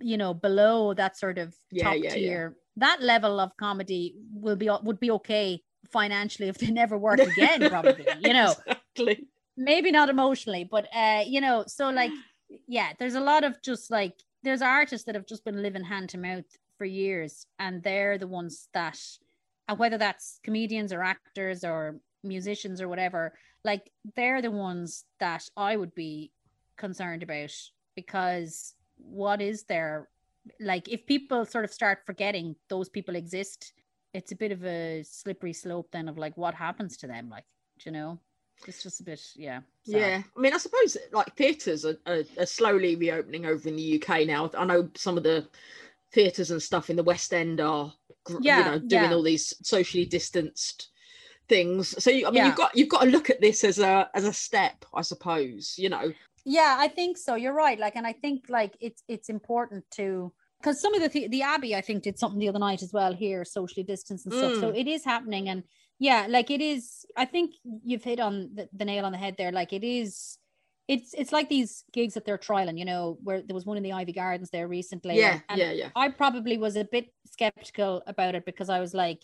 you know, below that sort of Yeah, top yeah, yeah. tier. That level of comedy will be would be okay financially if they never work again, probably. You know, Exactly. maybe not emotionally, but uh, you know, so like, yeah, there's a lot of just like there's artists that have just been living hand to mouth for years, and they're the ones that, and whether that's comedians or actors or musicians or whatever, like they're the ones that I would be concerned about because what is there, like if people sort of start forgetting those people exist, it's a bit of a slippery slope then of like what happens to them, like you know. It's just a bit, yeah. sad. Yeah, I mean, I suppose like theatres are, are, are slowly reopening over in the UK now. I know some of the theatres and stuff in the West End are, Yeah, you know, doing yeah. all these socially distanced things. So you, I mean, Yeah. you've got you've got to look at this as a as a step, I suppose. You know, Yeah, I think so. You're right. Like, and I think like it's it's important to because some of the th- the Abbey I think did something the other night as well here, socially distanced and stuff. So Mm. it is happening, and yeah, like it is. I think you've hit on the, the nail on the head there. Like it is. It's it's like these gigs that they're trialing, you know, where there was one in the Iveagh Gardens there recently. yeah, and yeah, yeah. I probably was a bit skeptical about it because I was like,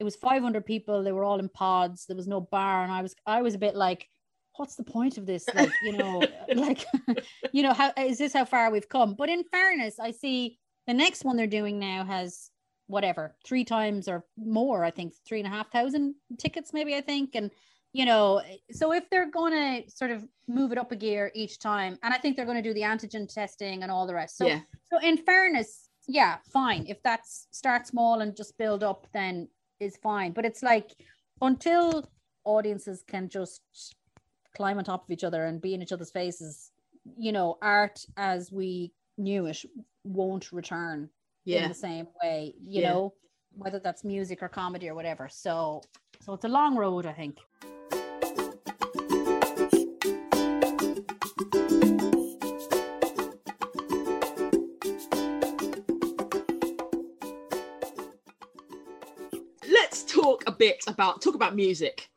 it was 500 people. They were all in pods. There was no bar, and I was I was a bit like, what's the point of this? Like, you know, like, you know, how is this how far we've come? But in fairness, I see the next one they're doing now has whatever three times or more. I think three and a half thousand tickets, maybe. I think, and you know, so if they're going to sort of move it up a gear each time, and I think they're going to do the antigen testing and all the rest. So yeah, so in fairness, yeah, fine. If that's start small and just build up, then is fine. But it's like until audiences can just climb on top of each other and be in each other's faces, you know, art as we knew it won't return in the same way, you Yeah. know, whether that's music or comedy or whatever. So so it's a long road, I think. Bit about talk about music.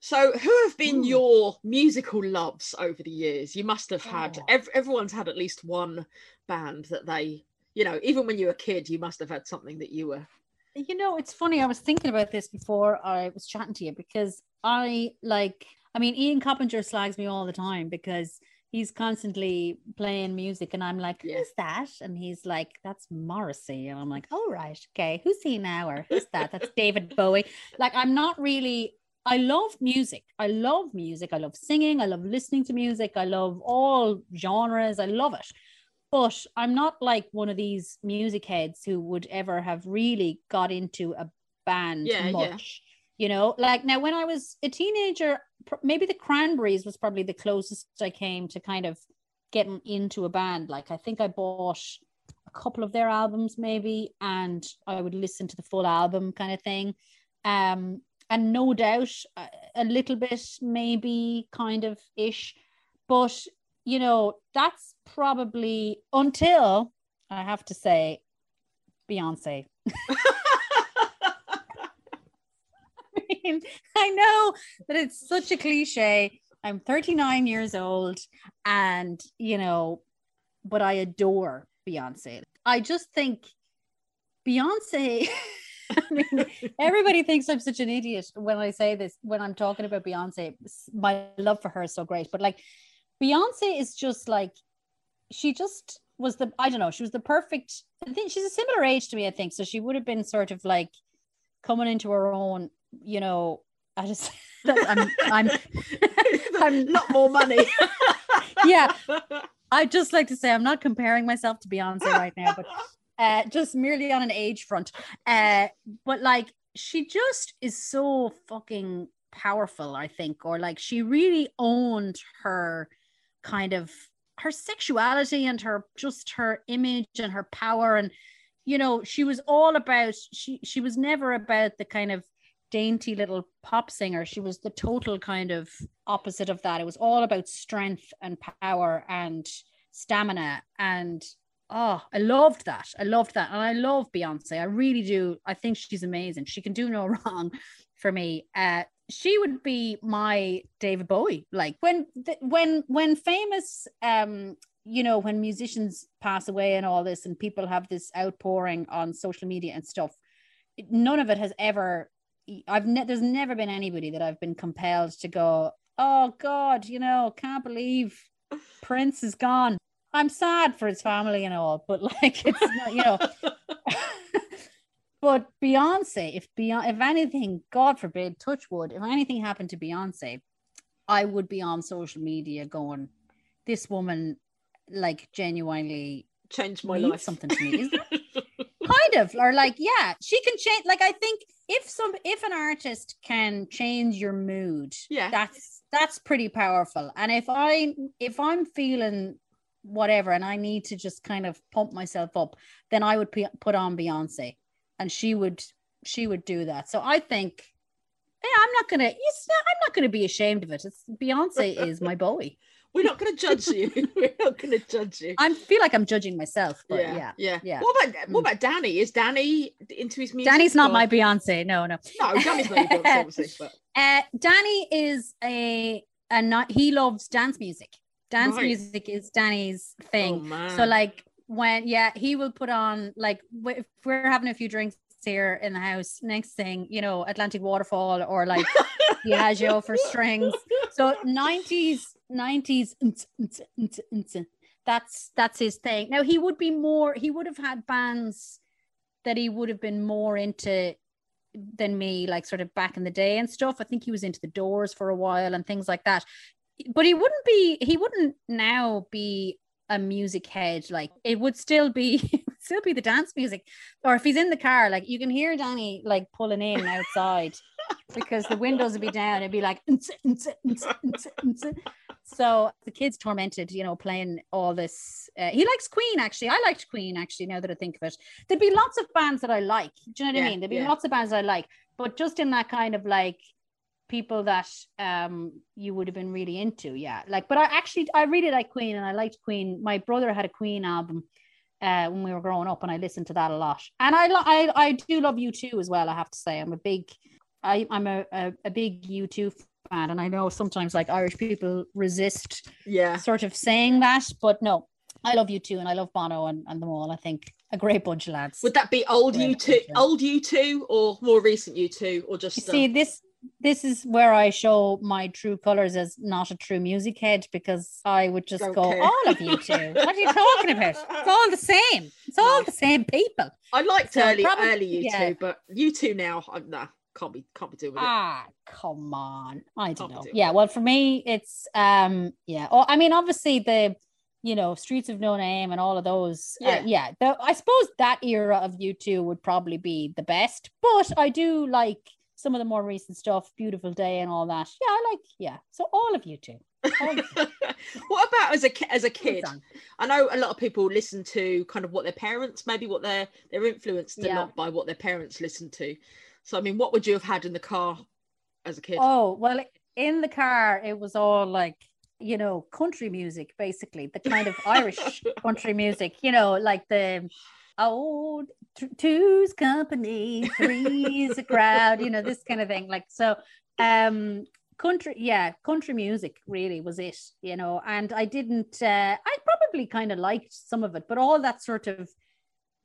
So, who have been Ooh. your musical loves over the years? You must have had. Oh. Ev- everyone's had at least one band that they, you know, even when you were a kid, you must have had something that you were. You know, it's funny. I was thinking about this before I was chatting to you because I like, I mean, Ian Coppinger slags me all the time because he's constantly playing music and I'm like, who's that? And he's like, that's Morrissey. And I'm like, oh, right. Okay. Who's he now? Or who's that? That's David Bowie. Like, I'm not really, I love music. I love music. I love singing. I love listening to music. I love all genres. I love it but I'm not like one of these music heads who would ever have really got into a band Yeah, yeah. You know, like now when I was a teenager, maybe the Cranberries was probably the closest I came to kind of getting into a band. Like I think I bought a couple of their albums maybe, and I would listen to the full album kind of thing. Um, and no doubt a, a little bit maybe kind of ish, but you know, that's probably until I have to say Beyonce. I mean, I know that it's such a cliche. I'm 39 years old and, you know, but I adore Beyonce. I just think Beyonce. I mean, everybody thinks I'm such an idiot when I say this, when I'm talking about Beyonce. My love for her is so great. But like, Beyonce is just like, she just was the, I don't know, she was the perfect, I think she's a similar age to me, I think. So she would have been sort of like coming into her own, you know, I just, I'm, I'm, I'm- not more money. yeah, I just like to say I'm not comparing myself to Beyonce right now, but uh, just merely on an age front. Uh, but like she just is so fucking powerful, I think, or like she really owned her kind of her sexuality and her just her image and her power and you know she was all about she she was never about the kind of dainty little pop singer she was the total kind of opposite of that it was all about strength and power and stamina and oh, I loved that. I loved that. And I love Beyonce. I really do. I think she's amazing. She can do no wrong for me. Uh, she would be my David Bowie. Like when when when famous um you know when musicians pass away and all this and people have this outpouring on social media and stuff none of it has ever I've ne- there's never been anybody that I've been compelled to go oh god you know can't believe Prince is gone I'm sad for his family and all but like it's not you know but Beyonce, if Beyonce, if anything, God forbid, touch wood, if anything happened to Beyonce, I would be on social media going, "This woman, like, genuinely changed my life." Something to me, kind of, or like, yeah, she can change. Like, I think if some, if an artist can change your mood, yeah, that's that's pretty powerful. And if I, if I'm feeling whatever and I need to just kind of pump myself up, then I would p- put on Beyonce and she would she would do that. So I think, yeah, I'm not gonna. it's not, I'm not gonna be ashamed of it. It's Beyonce is my Bowie. We're not going to judge you. We're not going to judge you. I feel like I'm judging myself, but yeah, yeah, yeah. yeah. What about what mm. about Danny? Is Danny into his music? Danny's not or... my Beyonce. No, no. No, Danny's not your Beyonce, obviously. But uh, Danny is a a not. He loves dance music. Dance right. music is Danny's thing. Oh, so like when yeah, he will put on like if we're having a few drinks here in the house. Next thing, you know, Atlantic Waterfall or like Adagio for strings. So 90s, 90s, that's that's his thing. Now he would be more, he would have had bands that he would have been more into than me, like sort of back in the day and stuff. I think he was into the doors for a while and things like that. But he wouldn't be, he wouldn't now be a music head. Like it would still be still be the dance music. Or if he's in the car, like you can hear Danny like pulling in outside because the windows would be down. It'd be like so the kid's tormented, you know, playing all this. Uh, he likes Queen actually. I liked Queen actually. Now that I think of it, there'd be lots of bands that I like. Do you know what yeah, I mean? There'd be yeah. lots of bands I like, but just in that kind of like people that um you would have been really into yeah like but i actually i really like queen and i liked queen my brother had a queen album uh when we were growing up and i listened to that a lot and i i, I do love U2 as well i have to say i'm a big I, i'm a, a, a big U2 fan and i know sometimes like irish people resist yeah sort of saying that but no i love U2 and i love bono and, and them all i think a great bunch of lads would that be old U2 old U2 or more recent U2 or just you see this this is where I show my true colors as not a true music head because I would just okay. go, all of U2. what are you talking about? It's all the same. It's all the same people. I liked so early probably, early U2, but U2 now, I'm nah, can't be can't be doing with it. Ah, come on. I don't can't know. Yeah, well, for me, it's um, yeah. Oh, I mean, obviously the you know, Streets of No Name and all of those. Yeah, uh, yeah. The, I suppose that era of U2 would probably be the best, but I do like some of the more recent stuff, Beautiful Day and all that. Yeah, I like, yeah. So all of U2. what about as a as a kid? I know a lot of people listen to kind of what their parents, maybe what they're they're influenced a yeah. lot by what their parents listen to. So I mean, what would you have had in the car as a kid? Oh well, in the car it was all like you know country music, basically the kind of Irish country music. You know, like the oh two's company three's a crowd you know this kind of thing like so um country yeah country music really was it you know and i didn't uh i probably kind of liked some of it but all that sort of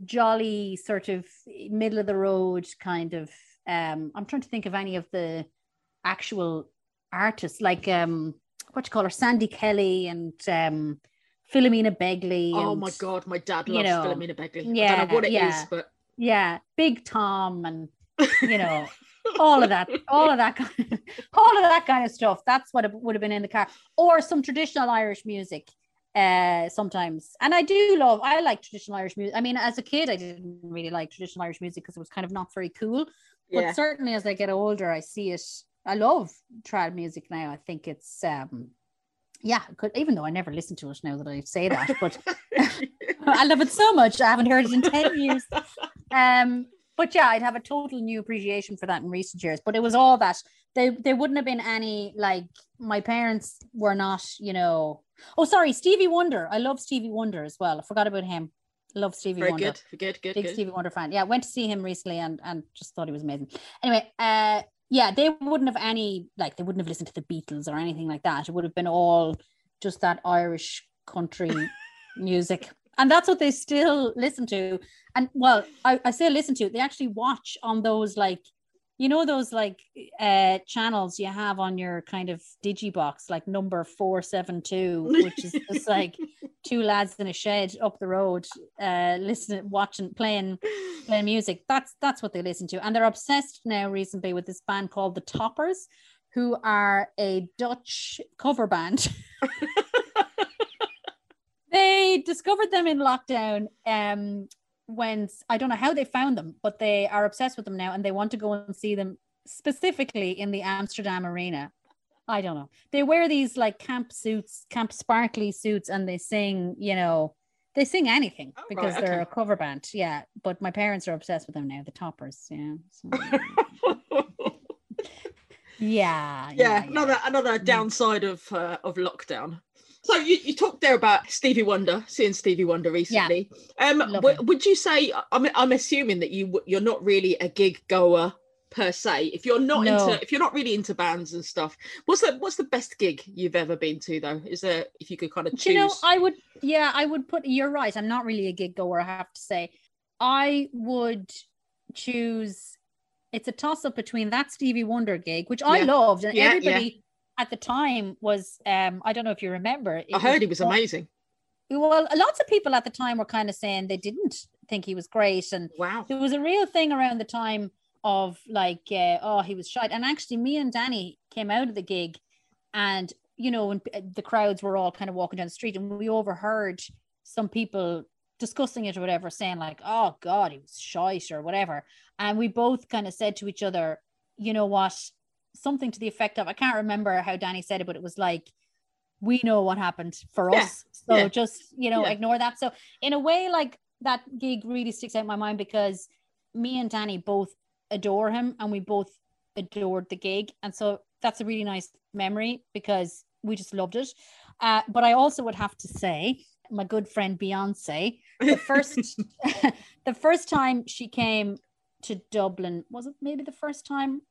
jolly sort of middle of the road kind of um i'm trying to think of any of the actual artists like um what you call her sandy kelly and um Philomena Begley. Oh my god, my dad loves you know, Philomena Begley. Yeah, I don't know what it yeah, is, but yeah, Big Tom and you know all of that, all of that, kind of, all of that kind of stuff. That's what it would have been in the car, or some traditional Irish music. Uh, sometimes, and I do love. I like traditional Irish music. I mean, as a kid, I didn't really like traditional Irish music because it was kind of not very cool. But certainly, as I get older, I see it. I love trad music now. I think it's um yeah, could, even though I never listen to it now that I say that, but I love it so much. I haven't heard it in 10 years. Um, but yeah, I'd have a total new appreciation for that in recent years. But it was all that they there wouldn't have been any like my parents were not, you know. Oh, sorry, Stevie Wonder. I love Stevie Wonder as well. I forgot about him. Love Stevie Very Wonder. good. Good. Good. Big good. Stevie Wonder fan. Yeah, went to see him recently and and just thought he was amazing. Anyway, uh yeah, they wouldn't have any like they wouldn't have listened to the Beatles or anything like that. It would have been all just that Irish country music. And that's what they still listen to. And well, I, I say listen to, they actually watch on those like you know those like uh channels you have on your kind of digibox like number 472 which is just like two lads in a shed up the road uh listening watching playing playing music. That's that's what they listen to. And they're obsessed now recently with this band called the toppers who are a dutch cover band. They discovered them in lockdown um when I don't know how they found them, but they are obsessed with them now and they want to go and see them specifically in the Amsterdam arena. I don't know. They wear these like camp suits, camp sparkly suits, and they sing, you know, they sing anything Oh, because right, they're a cover band. Yeah. But my parents are obsessed with them now, the toppers. Yeah. So, yeah, yeah, another another Mm. downside of uh, of lockdown. So you, you talked there about Stevie Wonder, seeing Stevie Wonder recently. Um, w- would you say? I'm I'm assuming that you you're not really a gig goer per se. If you're not No. into if you're not really into bands and stuff, what's the what's the best gig you've ever been to though? Is there if you could kind of choose? You know, I would, yeah, I would put, you're right. I'm not really a gig goer, I have to say. I would choose, it's a toss up between that Stevie Wonder gig, which I loved. And Yeah, yeah. everybody at the time was, um, I don't know if you remember. it I heard he was amazing. Well, lots of people at the time were kind of saying they didn't think he was great. And Wow. there was a real thing around the time of like uh, oh he was shite and actually me and danny came out of the gig and you know when the crowds were all kind of walking down the street and we overheard some people discussing it or whatever saying like oh god he was shite or whatever and we both kind of said to each other you know what something to the effect of i can't remember how danny said it but it was like we know what happened for Yeah, us so yeah, just you know yeah. ignore that so in a way like that gig really sticks out in my mind because me and Danny both adore him and we both adored the gig. And so that's a really nice memory because we just loved it. Uh, but I also would have to say, my good friend Beyonce, the first the first time she came to Dublin, was it maybe the first time?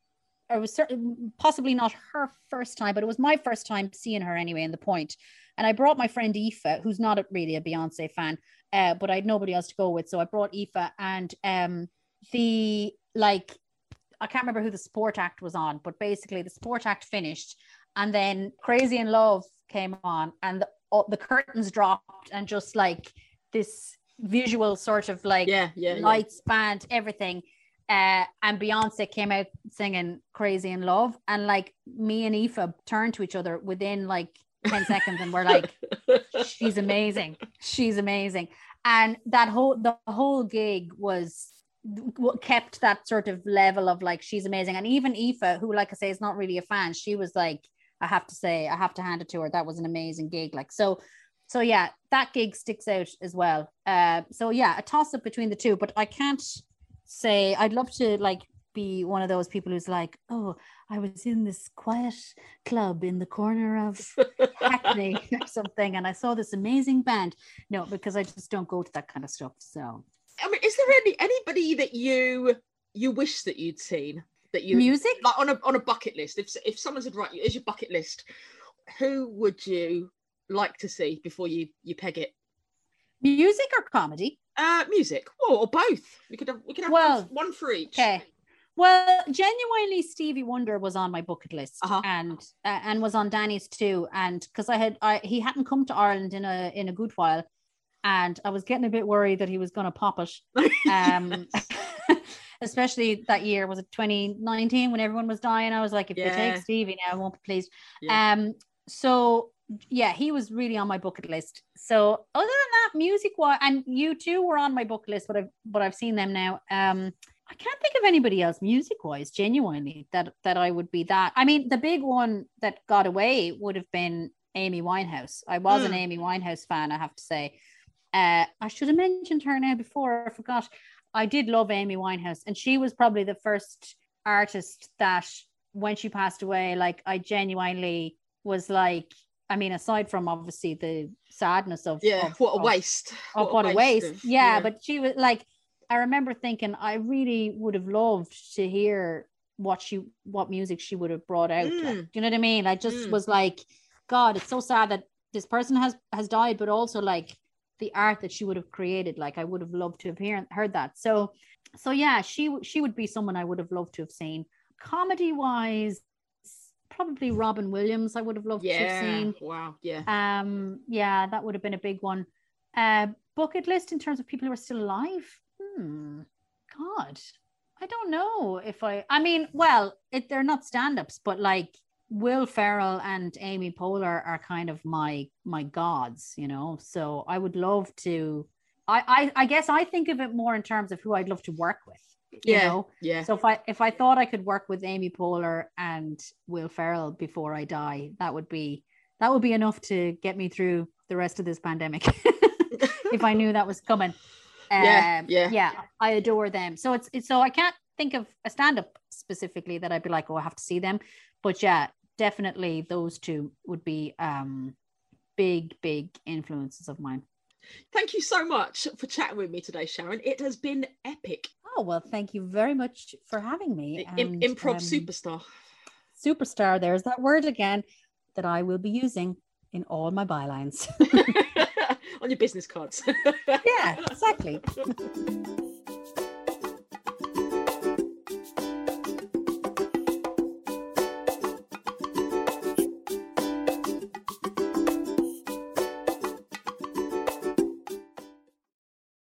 It was certainly possibly not her first time, but it was my first time seeing her anyway in the point. And I brought my friend Aoife, who's not a, really a Beyonce fan, uh, but I had nobody else to go with. So I brought Aoife and um the like I can't remember who the sport act was on, but basically the sport act finished and then Crazy in Love came on and the, all, the curtains dropped and just like this visual sort of like Yeah, yeah, yeah. lights, band, everything. Uh, and Beyonce came out singing Crazy in Love. And like me and Aoife turned to each other within like 10 seconds and we're like, she's amazing. She's amazing. And that whole, the whole gig was kept that sort of level of like, she's amazing. And even Aoife, who, like I say, is not really a fan, she was like, I have to say, I have to hand it to her. That was an amazing gig. Like, so, so yeah, that gig sticks out as well. Uh, so yeah, a toss up between the two, but I can't say I'd love to like be one of those people who's like, oh, I was in this quiet club in the corner of Hackney or something, and I saw this amazing band. No, because I just don't go to that kind of stuff. So I mean, is there any anybody that you you wish that you'd seen that you music, like on a on a bucket list? If if someone said right, here's your bucket list, who would you like to see before you you peg it? music or comedy? Uh, music, well, or both. We could have we could have Well, one, for each. Okay. Well, genuinely, Stevie Wonder was on my bucket list, Uh-huh. and uh, and was on Danny's too. And because I had, I he hadn't come to Ireland in a in a good while, and I was getting a bit worried that he was going to pop it. Um, especially that year was it 2019 when everyone was dying. I was like, if they Yeah. take Stevie now, I won't be pleased. Yeah. Um, so yeah, he was really on my bucket list. So other than that, music wise, and U2 were on my bucket list, but I've but I've seen them now. Um, I can't think of anybody else music wise, genuinely that that I would be that. I mean, the big one that got away would have been Amy Winehouse. I was an Mm. Amy Winehouse fan, I have to say. Uh, I should have mentioned her now before. I forgot. I did love Amy Winehouse, and she was probably the first artist that, when she passed away, like I genuinely was like, I mean, aside from obviously the sadness of Yeah, of, what a waste. of what, a waste. of- yeah, but she was like, I remember thinking, I really would have loved to hear what she, what music she would have brought out. like, Mm. do you know what I mean? I just Mm. was like, God, it's so sad that this person has has died, but also like the art that she would have created. Like I would have loved to have hear, heard that. So, so yeah, she she would be someone I would have loved to have seen. Comedy wise, probably Robin Williams. I would have loved to have seen. Wow. Yeah. Um, yeah, that would have been a big one. Uh, bucket list in terms of people who are still alive. Hmm. God, I don't know if I. I mean, well, it, they're not stand-ups, but like Will Ferrell and Amy Poehler are kind of my my gods, you know. So I would love to. I I, I guess I think of it more in terms of who I'd love to work with. You Yeah. know? Yeah. So if I if I thought I could work with Amy Poehler and Will Ferrell before I die, that would be that would be enough to get me through the rest of this pandemic. if I knew that was coming. Yeah, Um, yeah. yeah. I adore them. So it's it's so I can't think of a stand-up specifically that I'd be like, oh, I have to see them. But yeah, definitely those two would be um big, big influences of mine. Thank you so much for chatting with me today, Sharon. It has been epic. Oh well, thank you very much for having me. Im- and, improv um, superstar. superstar. There's that word again that I will be using in all my bylines. On your business cards. yeah, exactly.